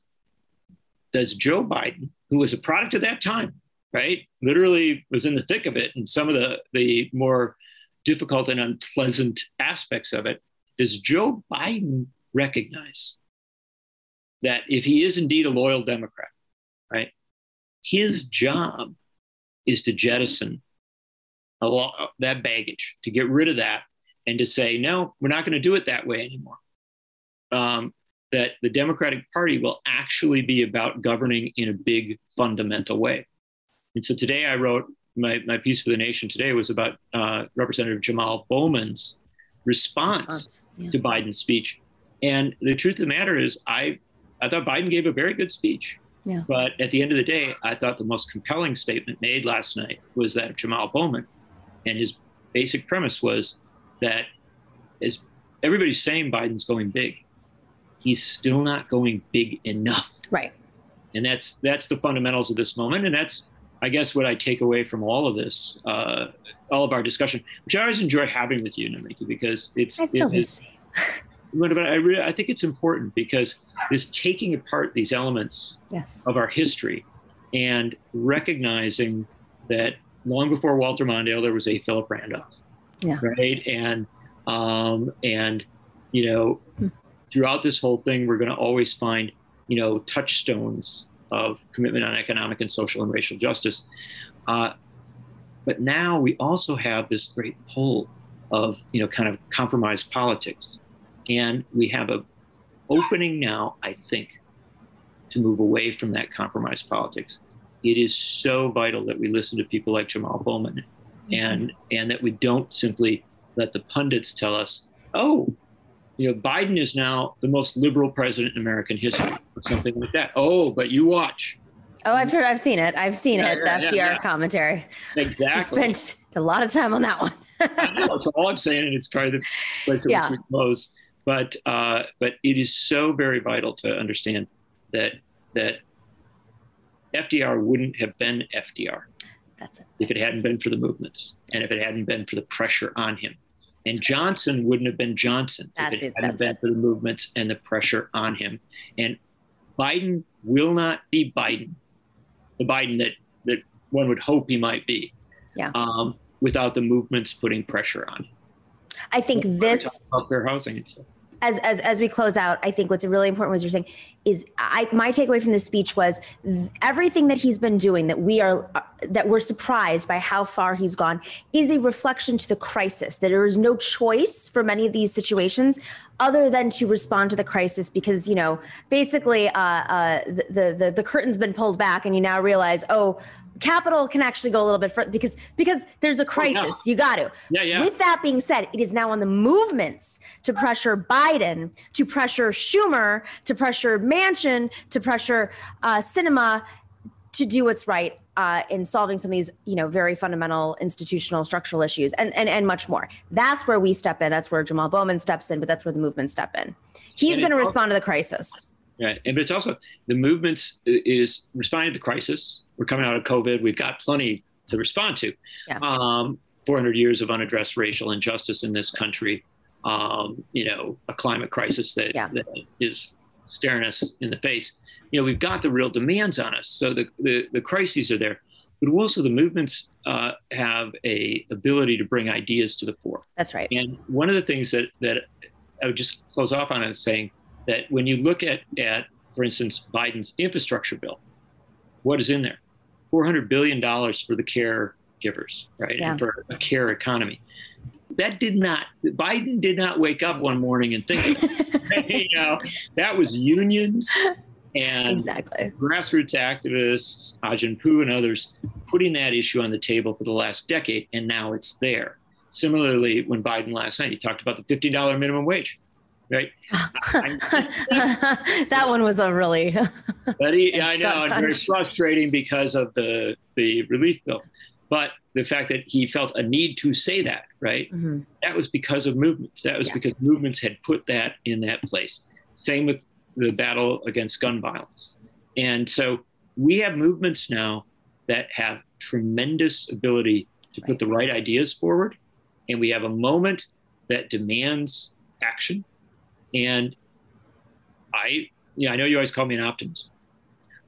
does Joe Biden, who was a product of that time, right, literally was in the thick of it and some of the, the more difficult and unpleasant aspects of it, does Joe Biden recognize that if he is indeed a loyal Democrat, right, his job is to jettison a lot that baggage, to get rid of that, and to say, no, we're not going to do it that way anymore. Um, that the Democratic Party will actually be about governing in a big fundamental way. And so today I wrote my, my piece for the nation today was about uh, Representative Jamal Bowman's response, response yeah. to Biden's speech. And the truth of the matter is, I I thought Biden gave a very good speech. Yeah. But at the end of the day, I thought the most compelling statement made last night was that of Jamal Bowman. And his basic premise was that as everybody's saying Biden's going big, he's still not going big enough. Right. And that's that's the fundamentals of this moment. And that's I guess what I take away from all of this, uh, all of our discussion, which I always enjoy having with you, Nomiki, because it's I feel it, the same. but I, really, I think it's important because this taking apart these elements yes. of our history and recognizing that long before Walter Mondale, there was a Philip Randolph, yeah. right? And um, and you know, hmm. throughout this whole thing, we're going to always find you know touchstones of commitment on economic and social and racial justice. Uh, but now we also have this great pull of you know kind of compromise politics and we have a opening now, I think, to move away from that compromise politics. It is so vital that we listen to people like Jamal Bowman mm-hmm. and and that we don't simply let the pundits tell us, oh, you know, Biden is now the most liberal president in American history, or something like that. Oh, but you watch. Oh, I've heard, I've seen it. I've seen yeah, it. Yeah, the FDR yeah, commentary. Exactly. I spent a lot of time on that one. I know. All I'm saying, and it's probably the place at yeah. which we close. But uh, but it is so very vital to understand that that FDR wouldn't have been FDR That's it. if it hadn't been for the movements and if it hadn't been for the pressure on him. And Johnson wouldn't have been Johnson That's if it, it. hadn't been it. for the movements and the pressure on him. And Biden will not be Biden, the Biden that that one would hope he might be, yeah. um, without the movements putting pressure on him. I think this fair housing and stuff as, as as we close out, I think what's really important was you're saying is I my takeaway from this speech was everything that he's been doing that we are that we're surprised by how far he's gone is a reflection to the crisis that there is no choice for many of these situations other than to respond to the crisis because you know basically uh, uh, the, the the curtain's been pulled back and you now realize oh capital can actually go a little bit further because because there's a crisis. Oh, yeah. You got to. Yeah, yeah. With that being said, it is now on the movements to pressure Biden, to pressure Schumer, to pressure Manchin, to pressure uh, Sinema to do what's right uh, in solving some of these, you know, very fundamental institutional structural issues and, and, and much more. That's where we step in. That's where Jamal Bowman steps in, but that's where the movement step in. He's going to respond to the crisis. Right. And but it's also the movements is responding to the crisis we're coming out of COVID. We've got plenty to respond to. Yeah. Um, 400 years of unaddressed racial injustice in this country. Um, you know, a climate crisis that, Yeah. that is staring us in the face. You know, we've got the real demands on us. So the, the, the crises are there, but also the movements uh, have a ability to bring ideas to the fore. That's right. And one of the things that, that I would just close off on is saying that when you look at, at, for instance, Biden's infrastructure bill, what is in there? $400 billion for the caregivers, right? Yeah. And for a care economy. That did not, Biden did not wake up one morning and think, you know, that was unions and Exactly. grassroots activists, Ai-jen Poo and others, putting that issue on the table for the last decade, and now it's there. Similarly, when Biden last night, he talked about the $50 minimum wage, right? That one was a really But he, I know, and very frustrating because of the the relief bill. But the fact that he felt a need to say that, right? Mhm. That was because of movements. That was Yeah. because movements had put that in that place. Same with the battle against gun violence. And so we have movements now that have tremendous ability to put Right. the right ideas forward. And we have a moment that demands action. And I, yeah, I know you always call me an optimist,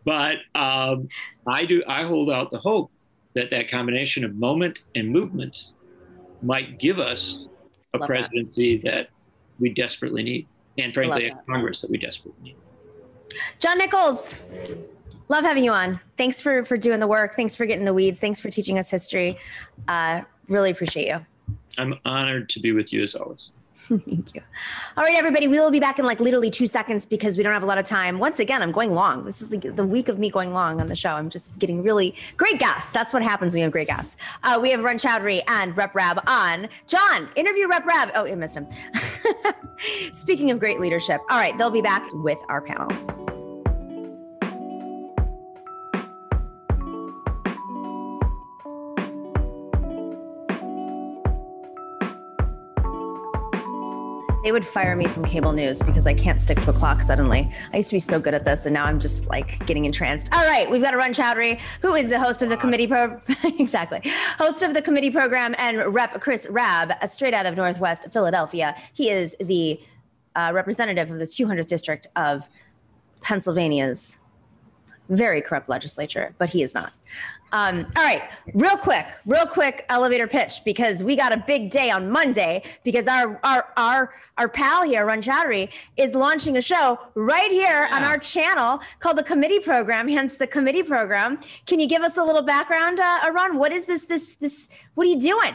but um, I do. I hold out the hope that that combination of moment and movements might give us a Love presidency that. we desperately need, and frankly, a. Congress that we desperately need. John Nichols. Love having you on. Thanks for for doing the work. Thanks for getting the weeds. Thanks for teaching us history. Uh, really appreciate you. I'm honored to be with you as always. Thank you. All right, everybody. We will be back in like literally two seconds because we don't have a lot of time. Once again, I'm going long. This is the week of me going long on the show. I'm just getting really great guests. That's what happens when you have great guests. Uh, we have Arun Chaudhary and Rep Rabb on. John, interview Rep Rabb. Oh, you missed him. Speaking of great leadership. All right, they'll be back with our panel. They would fire me from cable news because I can't stick to a clock suddenly. I used to be so good at this, and now I'm just like getting entranced. All right, we've got to run Chaudhary, who is the host of the committee pro exactly host of the committee program, and Rep Chris Rabb, straight out of Northwest Philadelphia. He is the uh, representative of the 200th district of Pennsylvania's very corrupt legislature, but he is not. Um, all right, real quick, real quick elevator pitch because we got a big day on Monday because our our our our pal here, Arun Chaudhary, is launching a show right here on our channel called the Committee Program. Hence the Committee Program. Can you give us a little background, uh, Ron? What is this? This this? What are you doing?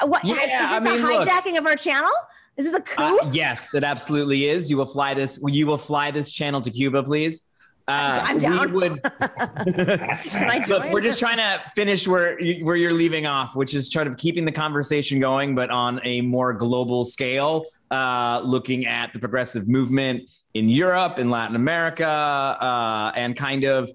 Uh, What Yeah, is this I mean, a look. hijacking of our channel? Is this a coup? Uh, yes, it absolutely is. You will fly this. You will fly this channel to Cuba, please. Uh, I'm down. We would. Look, we're just trying to finish where you, where you're leaving off, which is sort of keeping the conversation going, but on a more global scale, uh, looking at the progressive movement in Europe, in Latin America, uh, and kind of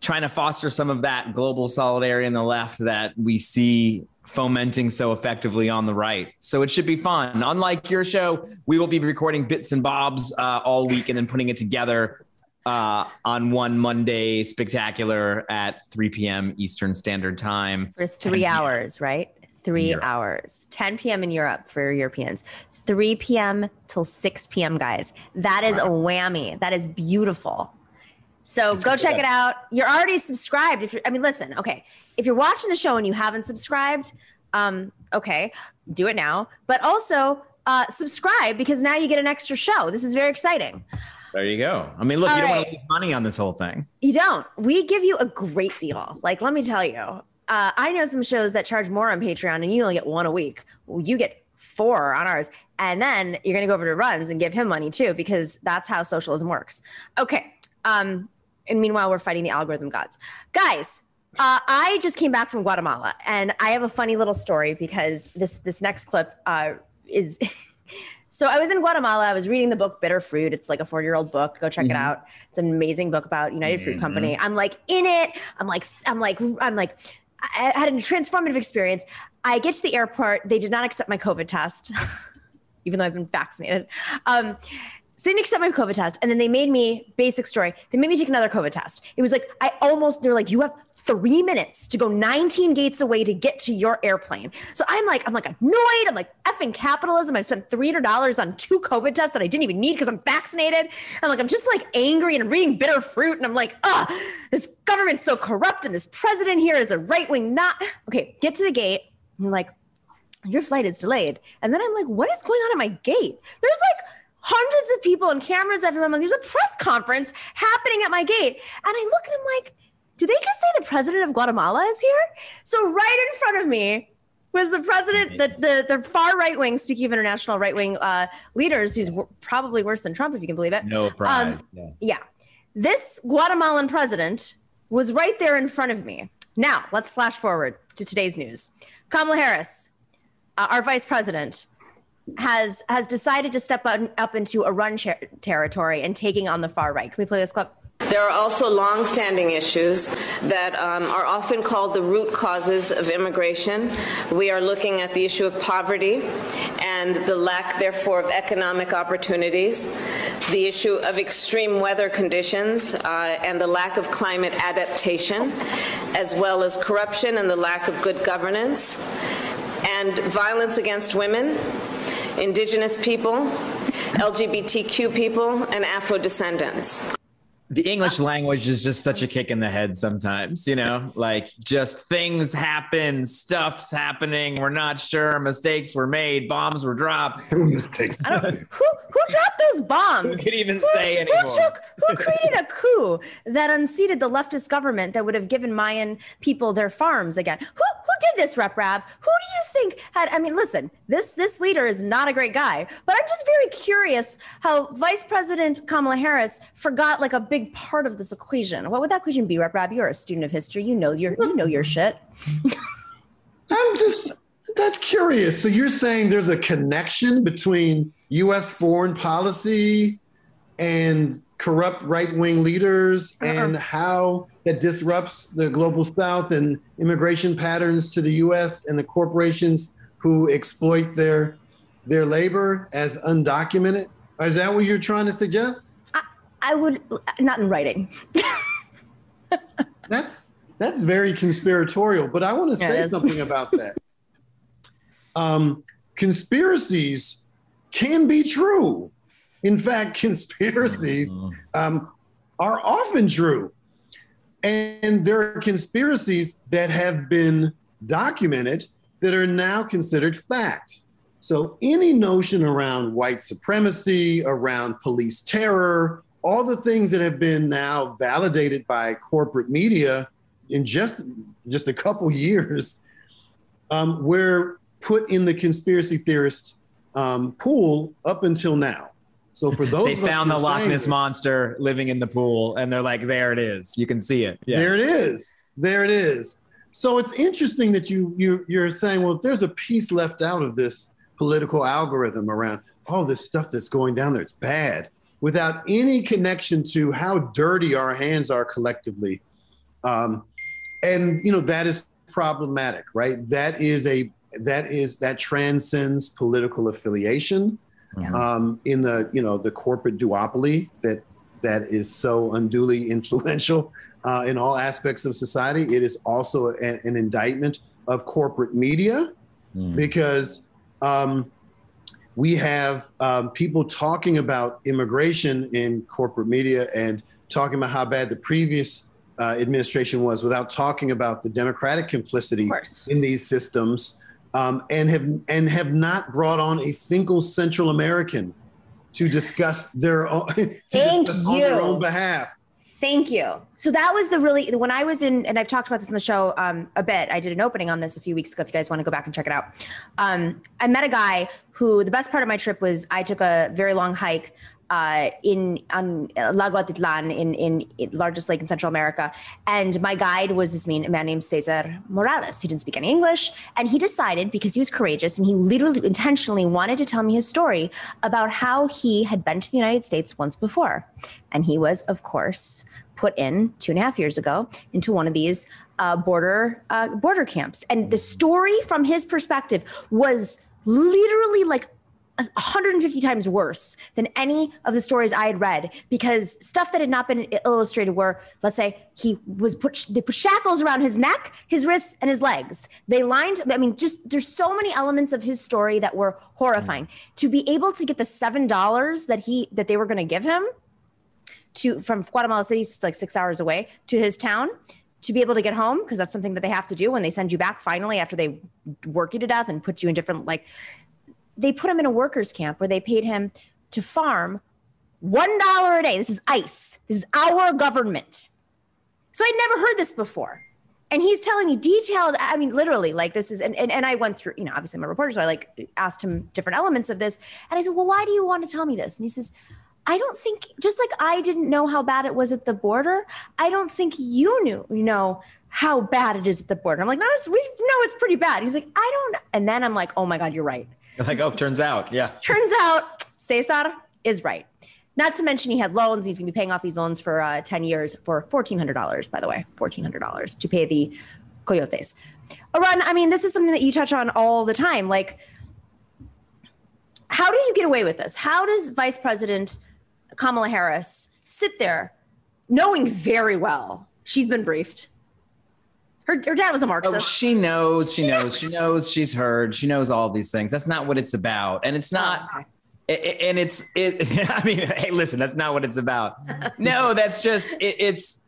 trying to foster some of that global solidarity in the left that we see fomenting so effectively on the right. So it should be fun. Unlike your show, we will be recording bits and bobs uh, all week and then putting it together uh, on one Monday spectacular at 3 p.m. Eastern Standard Time. for three hours, right? Three hours. 10 p.m. in Europe for Europeans. 3 p.m. till 6 p.m., guys. That is a whammy. That is beautiful. So go check it out. You're already subscribed. If you're, I mean, listen, okay. If you're watching the show and you haven't subscribed, um, okay, do it now. But also uh, subscribe because now you get an extra show. This is very exciting. There you go. I mean, look, All you don't want to lose money on this whole thing. You don't. We give you a great deal. Like, let me tell you, uh, I know some shows that charge more on Patreon, and you only get one a week. Well, you get four on ours, and then you're gonna go over to Runs and give him money too, because that's how socialism works. Okay. Um, and meanwhile, we're fighting the algorithm gods, guys. Uh, I just came back from Guatemala, and I have a funny little story because this this next clip uh, is. So I was in Guatemala. I was reading the book Bitter Fruit. It's like a 40 year old book. Go check it out. It's an amazing book about United Fruit Company. I'm like in it. I'm like, I'm like, I'm like, I had a transformative experience. I get to the airport. They did not accept my COVID test, even though I've been vaccinated. Um, So they didn't accept my COVID test. And then they made me, basic story, they made me take another COVID test. It was like, I almost, they're like, you have three minutes to go 19 gates away to get to your airplane. So I'm like, I'm like annoyed. I'm like, effing capitalism. I spent $300 on two COVID tests that I didn't even need because I'm vaccinated. I'm like, I'm just like angry and I'm reading bitter fruit. And I'm like, ah, this government's so corrupt. And this president here is a right wing, not. Okay, get to the gate. And you're like, your flight is delayed. And then I'm like, what is going on at my gate? There's like, hundreds of people and cameras everywhere. There's a press conference happening at my gate. And I look and I'm like, do they just say the president of Guatemala is here? So right in front of me was the president, the the, the far right wing. Speaking of international right wing uh, leaders, who's w- probably worse than Trump, if you can believe it. No pride. Um, yeah. yeah, this Guatemalan president was right there in front of me. Now let's flash forward to today's news. Kamala Harris, uh, our vice president, has has decided to step up, up into a run ter- territory and taking on the far right. Can we play this clip? There are also long-standing issues that um, are often called the root causes of immigration. We are looking at the issue of poverty and the lack, therefore, of economic opportunities, the issue of extreme weather conditions uh, and the lack of climate adaptation, as well as corruption and the lack of good governance, and violence against women, indigenous people, LGBTQ people, and Afro descendants the English language is just such a kick in the head sometimes, you know, like just things happen, stuff's happening. We're not sure. Mistakes were made. Bombs were dropped. Mistakes. who, who dropped those bombs? Who could even who, say anymore? Who, took, who created a coup that unseated the leftist government that would have given Mayan people their farms again? Who, who did this, Rep Rabb? Who do you think had, I mean, listen, this, this leader is not a great guy, but I'm just very curious how Vice President Kamala Harris forgot like a big big part of this equation. What would that equation be, Rep Rabb? You're a student of history. You know your you know your shit. I'm just that's curious. So you're saying there's a connection between U.S. foreign policy and corrupt right-wing leaders uh-uh. and how that disrupts the global south and immigration patterns to the US and the corporations who exploit their their labor as undocumented? Is that what you're trying to suggest? I would not in writing. that's that's very conspiratorial, but I want to say something about that. Um, conspiracies can be true. In fact, conspiracies um, are often true. And there are conspiracies that have been documented that are now considered fact. So, any notion around white supremacy, around police terror, all the things that have been now validated by corporate media in just just a couple years um, were put in the conspiracy theorist um, pool up until now. So for those, they found the Loch Ness monster living in the pool, and they're like, "There it is. You can see it. Yeah. There it is. There it is." So it's interesting that you you you're saying, well, if there's a piece left out of this political algorithm around all this stuff that's going down there, it's bad without any connection to how dirty our hands are collectively. Um, and you know that is problematic, right? That is a that is that transcends political affiliation. Yeah. Um, in the you know the corporate duopoly that that is so unduly influential uh, in all aspects of society. It is also a, an indictment of corporate media mm. because um, we have um, people talking about immigration in corporate media and talking about how bad the previous uh, administration was without talking about the democratic complicity in these systems um, and have and have not brought on a single central american to discuss their own, to discuss on their own behalf Thank you. So that was the really when I was in, and I've talked about this in the show um, a bit. I did an opening on this a few weeks ago. If you guys want to go back and check it out, um, I met a guy who the best part of my trip was I took a very long hike uh, in on Lago Atitlan in, in, in largest lake in Central America, and my guide was this man, man named Cesar Morales. He didn't speak any English, and he decided because he was courageous and he literally intentionally wanted to tell me his story about how he had been to the United States once before, and he was of course put in two and a half years ago into one of these uh, border uh, border camps. And the story from his perspective was literally like 150 times worse than any of the stories I had read because stuff that had not been illustrated were, let's say, he was put they put shackles around his neck, his wrists, and his legs. They lined. I mean, just there's so many elements of his story that were horrifying. Mm. To be able to get the seven dollars that he that they were going to give him to from Guatemala City, it's like six hours away to his town to be able to get home because that's something that they have to do when they send you back finally after they work you to death and put you in different like they put him in a workers camp where they paid him to farm one dollar a day this is ice this is our government so i'd never heard this before and he's telling me detailed i mean literally like this is and, and, and i went through you know obviously i'm a reporter so i like asked him different elements of this and i said well why do you want to tell me this and he says I don't think just like I didn't know how bad it was at the border, I don't think you knew, you know, how bad it is at the border. I'm like, no, it's, we know it's pretty bad. He's like, I don't. And then I'm like, oh my God, you're right. Like, oh, turns out, yeah. Turns out Cesar is right. Not to mention he had loans. He's going to be paying off these loans for uh, 10 years for $1,400, by the way, $1,400 to pay the coyotes. Arun, I mean, this is something that you touch on all the time. Like, how do you get away with this? How does Vice President Kamala Harris sit there knowing very well she's been briefed. Her, her dad was a oh, Marxist. Oh, she knows, she knows, she knows, she's heard, she knows all these things. That's not what it's about. And it's oh, not. Oh, okay. It, and it's it i mean hey listen that's not what it's about no that's just it, it's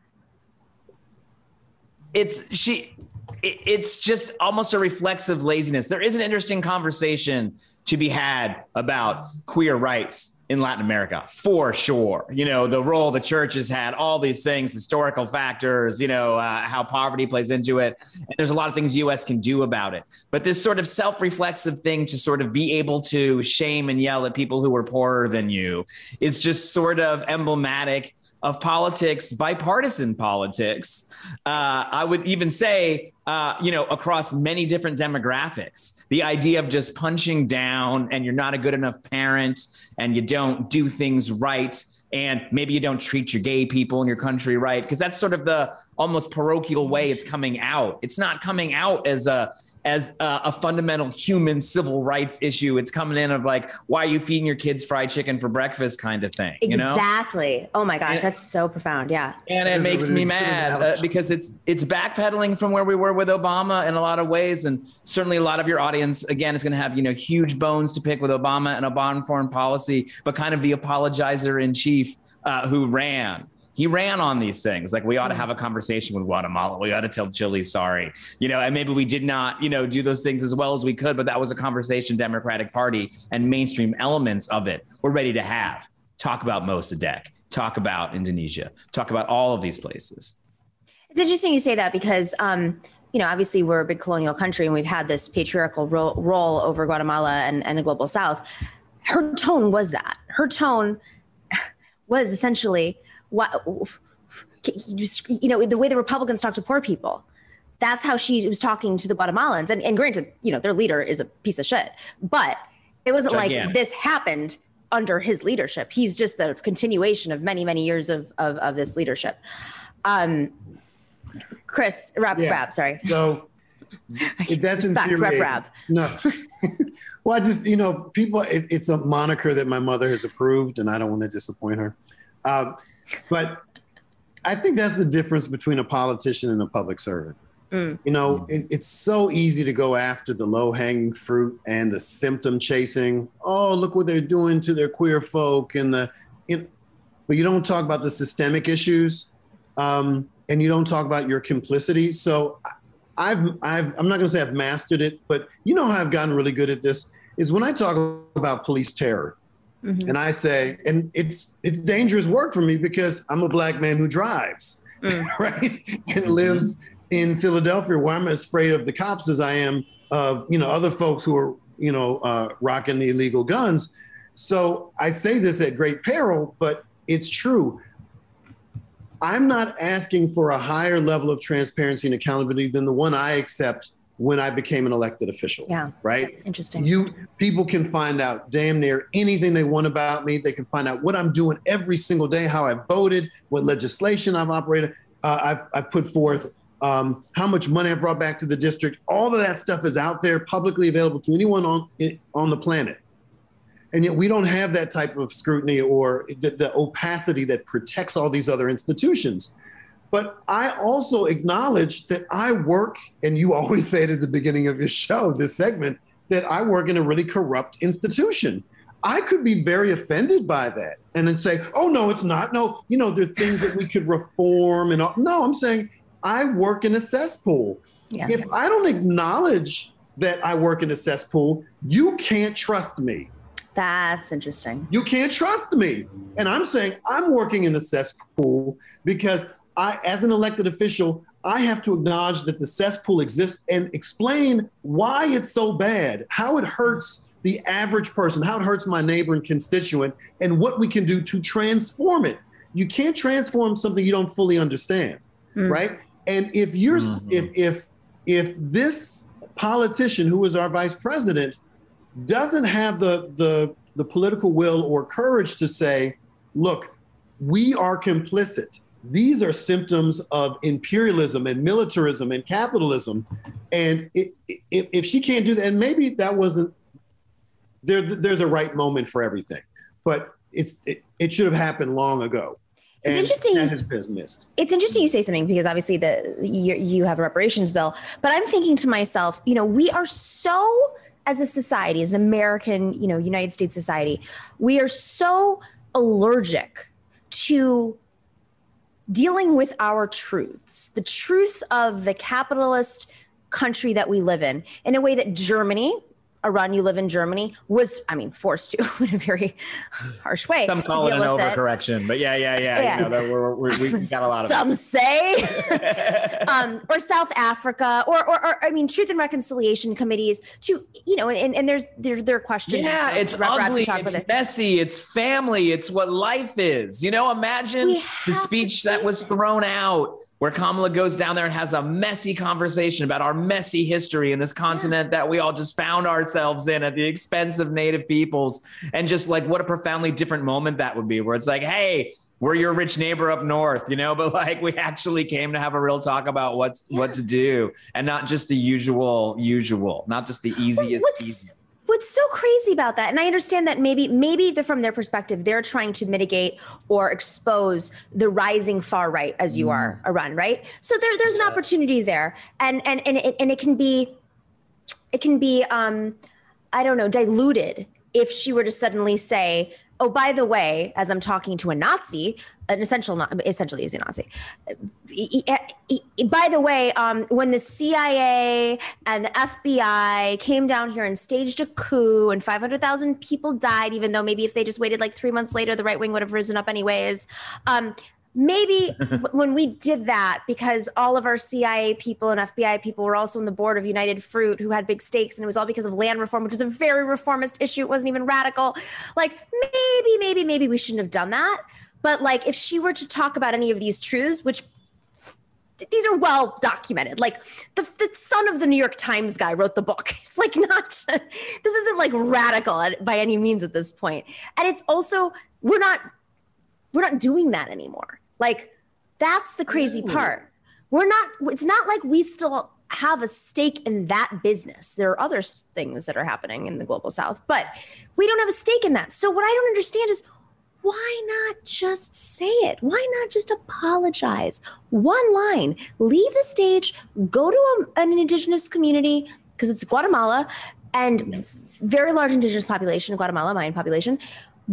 it's she it's just almost a reflexive laziness there is an interesting conversation to be had about queer rights in Latin America for sure. You know, the role the church has had, all these things, historical factors, you know, uh, how poverty plays into it. And there's a lot of things US can do about it. But this sort of self reflexive thing to sort of be able to shame and yell at people who are poorer than you is just sort of emblematic of politics, bipartisan politics. Uh, I would even say, uh, you know, across many different demographics. The idea of just punching down and you're not a good enough parent and you don't do things right and maybe you don't treat your gay people in your country right because that's sort of the almost parochial way it's coming out. It's not coming out as a as a, a, fundamental human civil rights issue. It's coming in of like why are you feeding your kids fried chicken for breakfast kind of thing you exactly. Know? oh my gosh and, that's so profound. Yeah. And it makes me mad uh, because it's it's backpedaling from where we were with obama in a lot of ways and certainly a lot of your audience again is going to have you know huge bones to pick with obama and obama foreign policy but kind of the apologizer in chief uh, who ran. He ran on these things. Like we ought to have a conversation with Guatemala. We ought to tell Chile sorry. You know, and maybe we did not, you know, do those things as well as we could, but that was a conversation Democratic Party and mainstream elements of it were ready to have. Talk about Mossadegh, talk about Indonesia, talk about all of these places. It's interesting you say that because um, you know, obviously we're a big colonial country and we've had this patriarchal role, role over Guatemala and, and the global South. Her tone was that. Her tone was essentially what you know the way the Republicans talk to poor people. That's how she was talking to the Guatemalans. And, and granted, you know, their leader is a piece of shit, but it wasn't Gigantic. like this happened under his leadership. He's just the continuation of many, many years of of, of this leadership. Um, Chris, Rabb, yeah. Rabb, sorry. So that's Respect, Rabb, Rabb. No. Well, I just, you know, people, it, it's a moniker that my mother has approved, and I don't want to disappoint her. Um, but I think that's the difference between a politician and a public servant. Mm. You know, it, it's so easy to go after the low hanging fruit and the symptom chasing. Oh, look what they're doing to their queer folk, and the, it, but you don't talk about the systemic issues, um, and you don't talk about your complicity. So I've, I've, I'm not going to say I've mastered it, but you know how I've gotten really good at this is when I talk about police terror, mm-hmm. and I say, and it's it's dangerous work for me because I'm a black man who drives, mm. right, and lives in Philadelphia, where I'm as afraid of the cops as I am of you know other folks who are you know uh, rocking the illegal guns. So I say this at great peril, but it's true. I'm not asking for a higher level of transparency and accountability than the one I accept when I became an elected official. Yeah. Right. Interesting. You people can find out damn near anything they want about me. They can find out what I'm doing every single day, how I voted, what legislation I've operated, uh, I, I put forth, um, how much money I brought back to the district. All of that stuff is out there, publicly available to anyone on on the planet. And yet we don't have that type of scrutiny or the, the opacity that protects all these other institutions. But I also acknowledge that I work, and you always say it at the beginning of your show, this segment, that I work in a really corrupt institution. I could be very offended by that and then say, oh, no, it's not. No, you know, there are things that we could reform and all. No, I'm saying I work in a cesspool. Yeah. If I don't acknowledge that I work in a cesspool, you can't trust me. That's interesting. You can't trust me. And I'm saying I'm working in a cesspool because I, as an elected official, I have to acknowledge that the cesspool exists and explain why it's so bad, how it hurts the average person, how it hurts my neighbor and constituent, and what we can do to transform it. You can't transform something you don't fully understand, mm. right? And if you're mm-hmm. if if if this politician who is our vice president doesn't have the the the political will or courage to say, look, we are complicit. These are symptoms of imperialism and militarism and capitalism. And it, it, if she can't do that, and maybe that wasn't there, there's a right moment for everything, but it's it, it should have happened long ago. It's interesting. You, it's interesting you say something because obviously the you, you have a reparations bill, but I'm thinking to myself, you know, we are so as a society, as an American, you know, United States society, we are so allergic to dealing with our truths, the truth of the capitalist country that we live in, in a way that Germany, Arun you live in Germany was, I mean, forced to in a very harsh way. Some call it an overcorrection, it. but yeah, yeah, yeah. yeah. You know, we're, we're, we got a lot of some say, um, or South Africa, or, or, or, I mean, Truth and Reconciliation committees. To you know, and, and there's there, there are questions. Yeah, it's ugly, it's it. messy, it's family, it's what life is. You know, imagine the speech that was thrown out where Kamala goes down there and has a messy conversation about our messy history in this continent yeah. that we all just found ourselves in at the expense of Native peoples. And just like what a profoundly different moment that would be, where it's like, hey, we're your rich neighbor up north, you know, but like we actually came to have a real talk about what's yeah. what to do and not just the usual usual, not just the easiest. What's, what's so crazy about that and i understand that maybe maybe the, from their perspective they're trying to mitigate or expose the rising far right as you mm. are Arun right? So there, there's an opportunity there. And and and it, and it can be it can be um i don't know diluted if she were to suddenly say oh by the way as i'm talking to a nazi an essential, essentially is a Nazi. By the way, um, when the CIA and the FBI came down here and staged a coup and 500,000 people died, even though maybe if they just waited like three months later, the right wing would have risen up anyways. Um, maybe when we did that because all of our cia people and fbi people were also on the board of united fruit who had big stakes and it was all because of land reform which was a very reformist issue it wasn't even radical like maybe maybe maybe we shouldn't have done that but like if she were to talk about any of these truths, which these are well documented. Like the, the son of the New York Times guy wrote the book. It's like not, this isn't like radical by any means at this. And it's also, we're not, we're not doing that anymore. Like that's the crazy part. We're not, it's not like we still have a stake in that business. There are other things that are happening in the global south, but we don't have a stake in that. So what I don't understand is why not just say it? Why not just apologize? One line, leave the stage, go to a, an indigenous community, because it's Guatemala and very large indigenous population, Guatemala, Mayan population.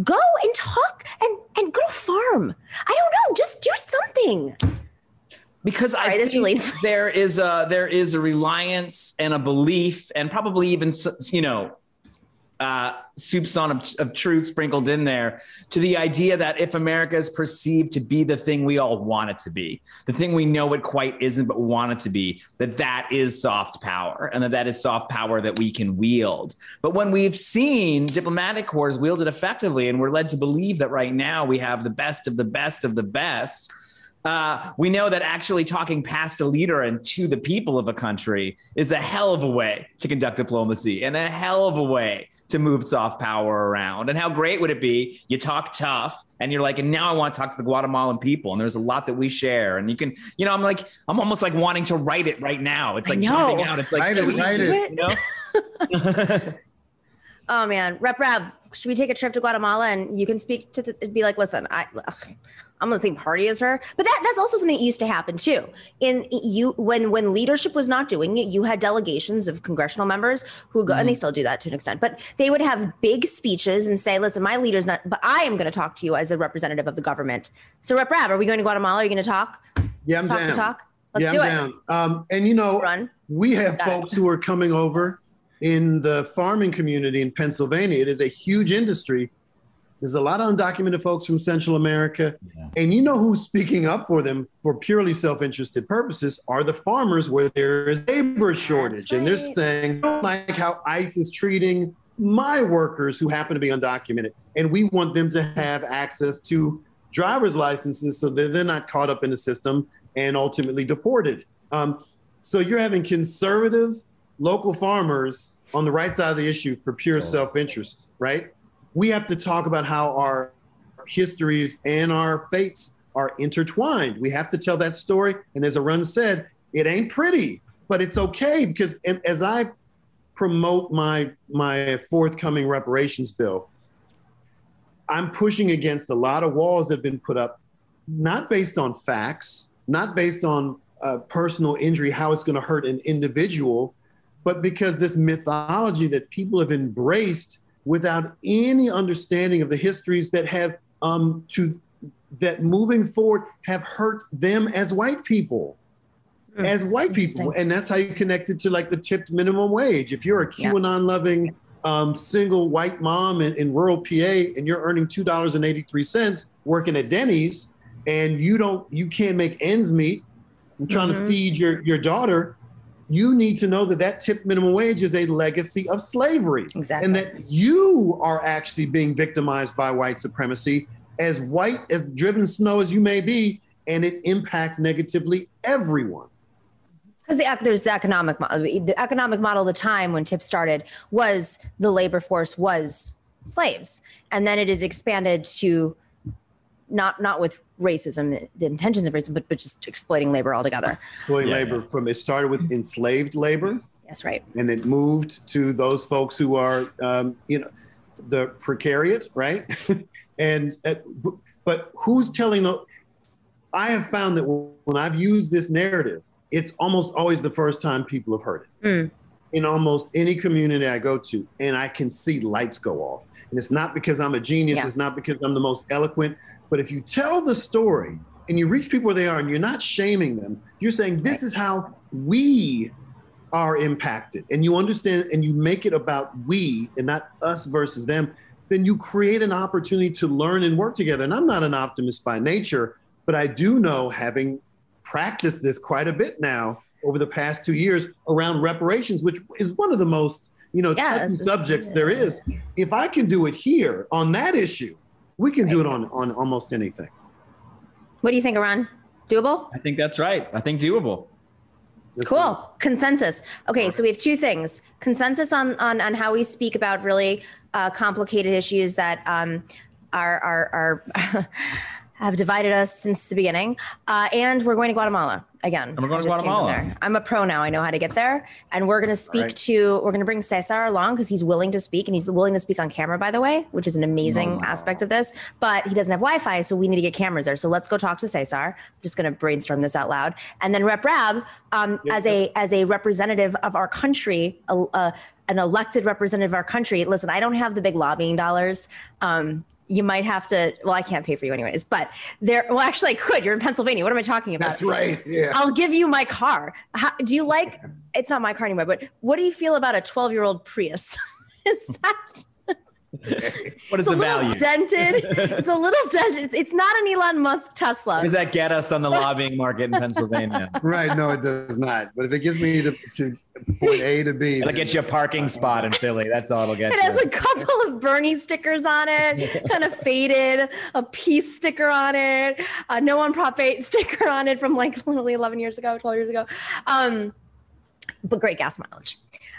Go and talk and, and go farm. I don't know, just do something because I think really- there is a there is a reliance and a belief and probably even you know uh, soupçon of, of truth sprinkled in there to the idea that if America is perceived to be the thing we all want it to be, the thing we know it quite isn't, but want it to be, that that is soft power and that that is soft power that we can wield. But when we've seen diplomatic corps wielded effectively, and we're led to believe that right now we have the best of the best of the best uh, we know that actually talking past a leader and to the people of a country is a hell of a way to conduct diplomacy and a hell of a way to move soft power around. And how great would it be? You talk tough and you're like, and now I want to talk to the Guatemalan people. And there's a lot that we share. And you can, you know, I'm like, I'm almost like wanting to write it right now. It's like jumping out. It's like write so it, easy, it. you know? oh man, Rep Rabb, should we take a trip to Guatemala and you can speak to the, be like, listen, I, I'm on the same party as her. But that that's also something that used to happen too. In you when when leadership was not doing it, you had delegations of congressional members who go, mm-hmm. and they mm-hmm. still do that to an extent, but they would have big speeches and say, listen, my leader's not, but I am going to talk to you as a representative of the government. So Rep Rabb, are we going to Guatemala? Are you going to talk? Yeah, I'm talk down. talk. Let's yeah, do I'm it. Down. Um, and you know, Run. we have Got folks it. who are coming over in the farming community in Pennsylvania. It is a huge industry. There's a lot of undocumented folks from Central America. Yeah. And you know who's speaking up for them for purely self interested purposes are the farmers where there is labor shortage. Right. And they're saying, I don't like how ICE is treating my workers who happen to be undocumented. And we want them to have access to driver's licenses so that they're not caught up in the system and ultimately deported. Um, so you're having conservative local farmers on the right side of the issue for pure self interest, right? We have to talk about how our histories and our fates are intertwined. We have to tell that story. And as Arun said, it ain't pretty, but it's okay because as I promote my my forthcoming reparations bill, I'm pushing against a lot of walls that have been put up, not based on facts, not based on uh, personal injury, how it's going to hurt an individual, but because this mythology that people have embraced without any understanding of the histories that have um, to that moving forward have hurt them as white people. Mm, as white people. And that's how you connect it to like the tipped minimum wage. If you're a qanon loving um, single white mom in, in rural pa and you're earning $2.83 working at denny's and you don't you can't make ends meet. And trying mm-hmm. to feed your your daughter you need to know that that tip minimum wage is a legacy of slavery. Exactly. And that you are actually being victimized by white supremacy, as white, as driven snow as you may be, and it impacts negatively everyone. Because the, there's the economic model. The economic model of the time when TIP started was the labor force was slaves. And then it is expanded to not not with racism, the intentions of racism, but, but just exploiting labor altogether. Exploiting yeah, labor from it started with enslaved labor. That's right. And it moved to those folks who are, um, you know, the precariat, right? and uh, but who's telling the? I have found that when I've used this narrative, it's almost always the first time people have heard it. Mm. In almost any community I go to, and I can see lights go off. And it's not because I'm a genius. Yeah. It's not because I'm the most eloquent. But if you tell the story and you reach people where they are and you're not shaming them, you're saying, this is how we are impacted. And you understand and you make it about we and not us versus them, then you create an opportunity to learn and work together. And I'm not an optimist by nature, but I do know, having practiced this quite a bit now over the past two years around reparations, which is one of the most you know yeah, subjects there is. If I can do it here on that issue, we can right. do it on on almost anything. What do you think, Arun? Doable? I think that's right. I think doable. cool. Consensus. Okay, so we have two things: consensus on on on how we speak about really uh, complicated issues that um, are are are. have divided us since the beginning. Uh, and we're going to Guatemala again. And we're going to Guatemala. I'm a pro now. I know how to get there. And we're going to speak right. to, we're going to bring Cesar along because he's willing to speak and he's willing to speak on camera, by the way, which is an amazing aspect of this. But he doesn't have Wi Fi, so we need to get cameras there. So let's go talk to Cesar. I'm just going to brainstorm this out loud. And then Rep Rabb, um, yep, as a as a representative of our country, a, a, an elected representative of our country. Listen, I don't have the big lobbying dollars. Um, you might have to well i can't pay for you anyways but there well actually i could. You're in pennsylvania. What am i talking about? That's right. Yeah. I'll give you my car. How, do you like it's not my car anymore but what do you feel about a 12 year old prius? Is that what is the value? Dented. It's a little dented. It's, it's, not an Elon Musk Tesla. Does that get us on the lobbying market in Pennsylvania? right. No, it does not. But if it gives me to, to point A to B, it'll get you a parking spot in Philly. That's all it'll get. It you. has a couple of Bernie stickers on it, kind of faded. A peace sticker on it. A no on Prop 8 sticker on it from like literally 11 years ago, 12 years ago. Um, but great gas mileage.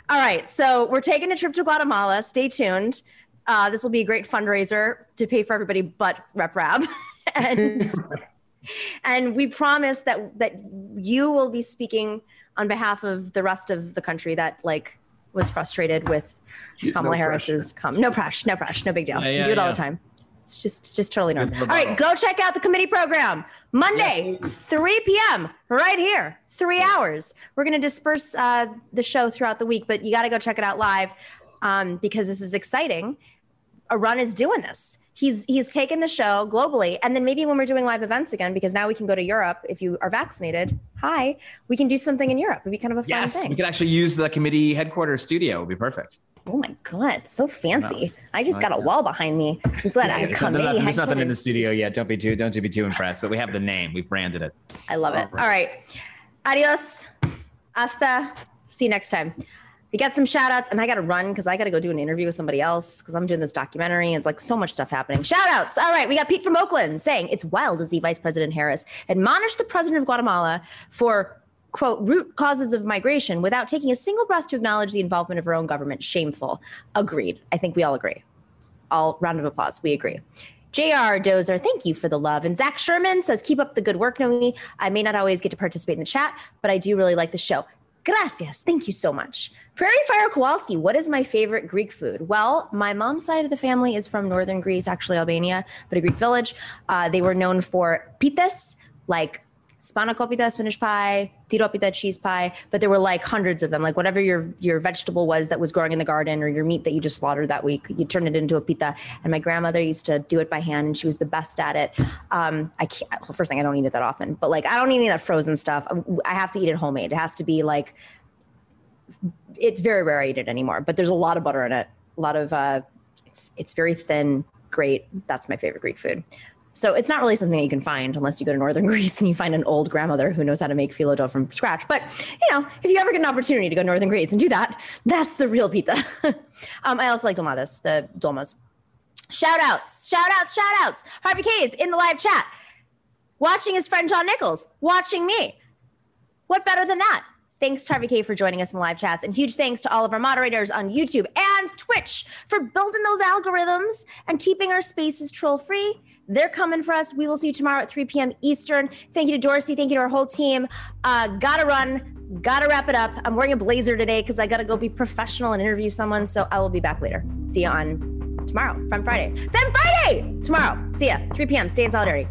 All right, so we're taking a trip to Guatemala. Stay tuned. Uh, this will be a great fundraiser to pay for everybody but Rep Rabb. and, and we promise that that you will be speaking on behalf of the rest of the country that like was frustrated with Kamala no Harris's come. No pressure, no pressure, no big deal. Yeah, you do it all the time. It's just, it's just totally normal. All right, go check out the committee program Monday, 3 p.m. right here. Three hours. We're going to disperse uh, the show throughout the week, but you got to go check it out live um, because this is exciting. Arun is doing this. He's he's taken the show globally, and then maybe when we're doing live events again, because now we can go to Europe if you are vaccinated. Hi, we can do something in Europe. It'd be kind of a fun Yes, thing. we could actually use the committee headquarters studio. It would be perfect. Oh my god, so fancy! I just got a wall behind me. We've got a There's nothing, there's nothing in the studio yet. Don't be too don't be too impressed. But we have the name. We've branded it. I love it. All right. Adios. Hasta. See you next time. We got some shout outs, and I got to run because I got to go do an interview with somebody else because I'm doing this documentary. And it's like so much stuff happening. Shout outs. All right. We got Pete from Oakland saying it's wild to see Vice President Harris admonish the president of Guatemala for, quote, root causes of migration without taking a single breath to acknowledge the involvement of her own government. Shameful. Agreed. I think we all agree. All round of applause. We agree. JR Dozer, thank you for the love. And Zach Sherman says, keep up the good work, Nomiki. I may not always get to participate in the chat, but I do really like the show. Gracias. Thank you so much. Prairie Fire Kowalski, what is my favorite Greek food? Well, my mom's side of the family is from northern Greece, actually Albania, but a Greek village. Uh, they were known for pitas, like spanakopita, spinach pie, tiropita, cheese pie, but there were like hundreds of them. Like whatever your your vegetable was that was growing in the garden or your meat that you just slaughtered that week, you turn it into a pita. And my grandmother used to do it by hand, and she was the best at it. Um, I can't. Well, first thing, I don't eat it that often, but like I don't eat any of that frozen stuff. I have to eat it homemade. It has to be like it's very rare I eat it anymore, but there's a lot of butter in it. A lot of uh, it's it's very thin, great. That's my favorite Greek food. So it's not really something that you can find unless you go to northern Greece and you find an old grandmother who knows how to make phyllo dough from scratch. But you know, if you ever get an opportunity to go to northern Greece and do that, that's the real pita. um, I also like dolmades, the dolmas. Shout outs, shout outs, shout outs. Harvey K is in the live chat, watching his friend John Nichols, watching me. What better than that? Thanks, Harvey K, for joining us in the live chats. And huge thanks to all of our moderators on YouTube and Twitch for building those algorithms and keeping our spaces troll free. They're coming for us. We will see you tomorrow at 3 p.m. Eastern. Thank you to Dorsey. Thank you to our whole team. Uh, gotta run. Gotta wrap it up. I'm wearing a blazer today because I gotta go be professional and interview someone. So I will be back later. See you on tomorrow, Fem Friday. Fem Friday! Tomorrow. See ya. 3 p.m. Stay in solidarity.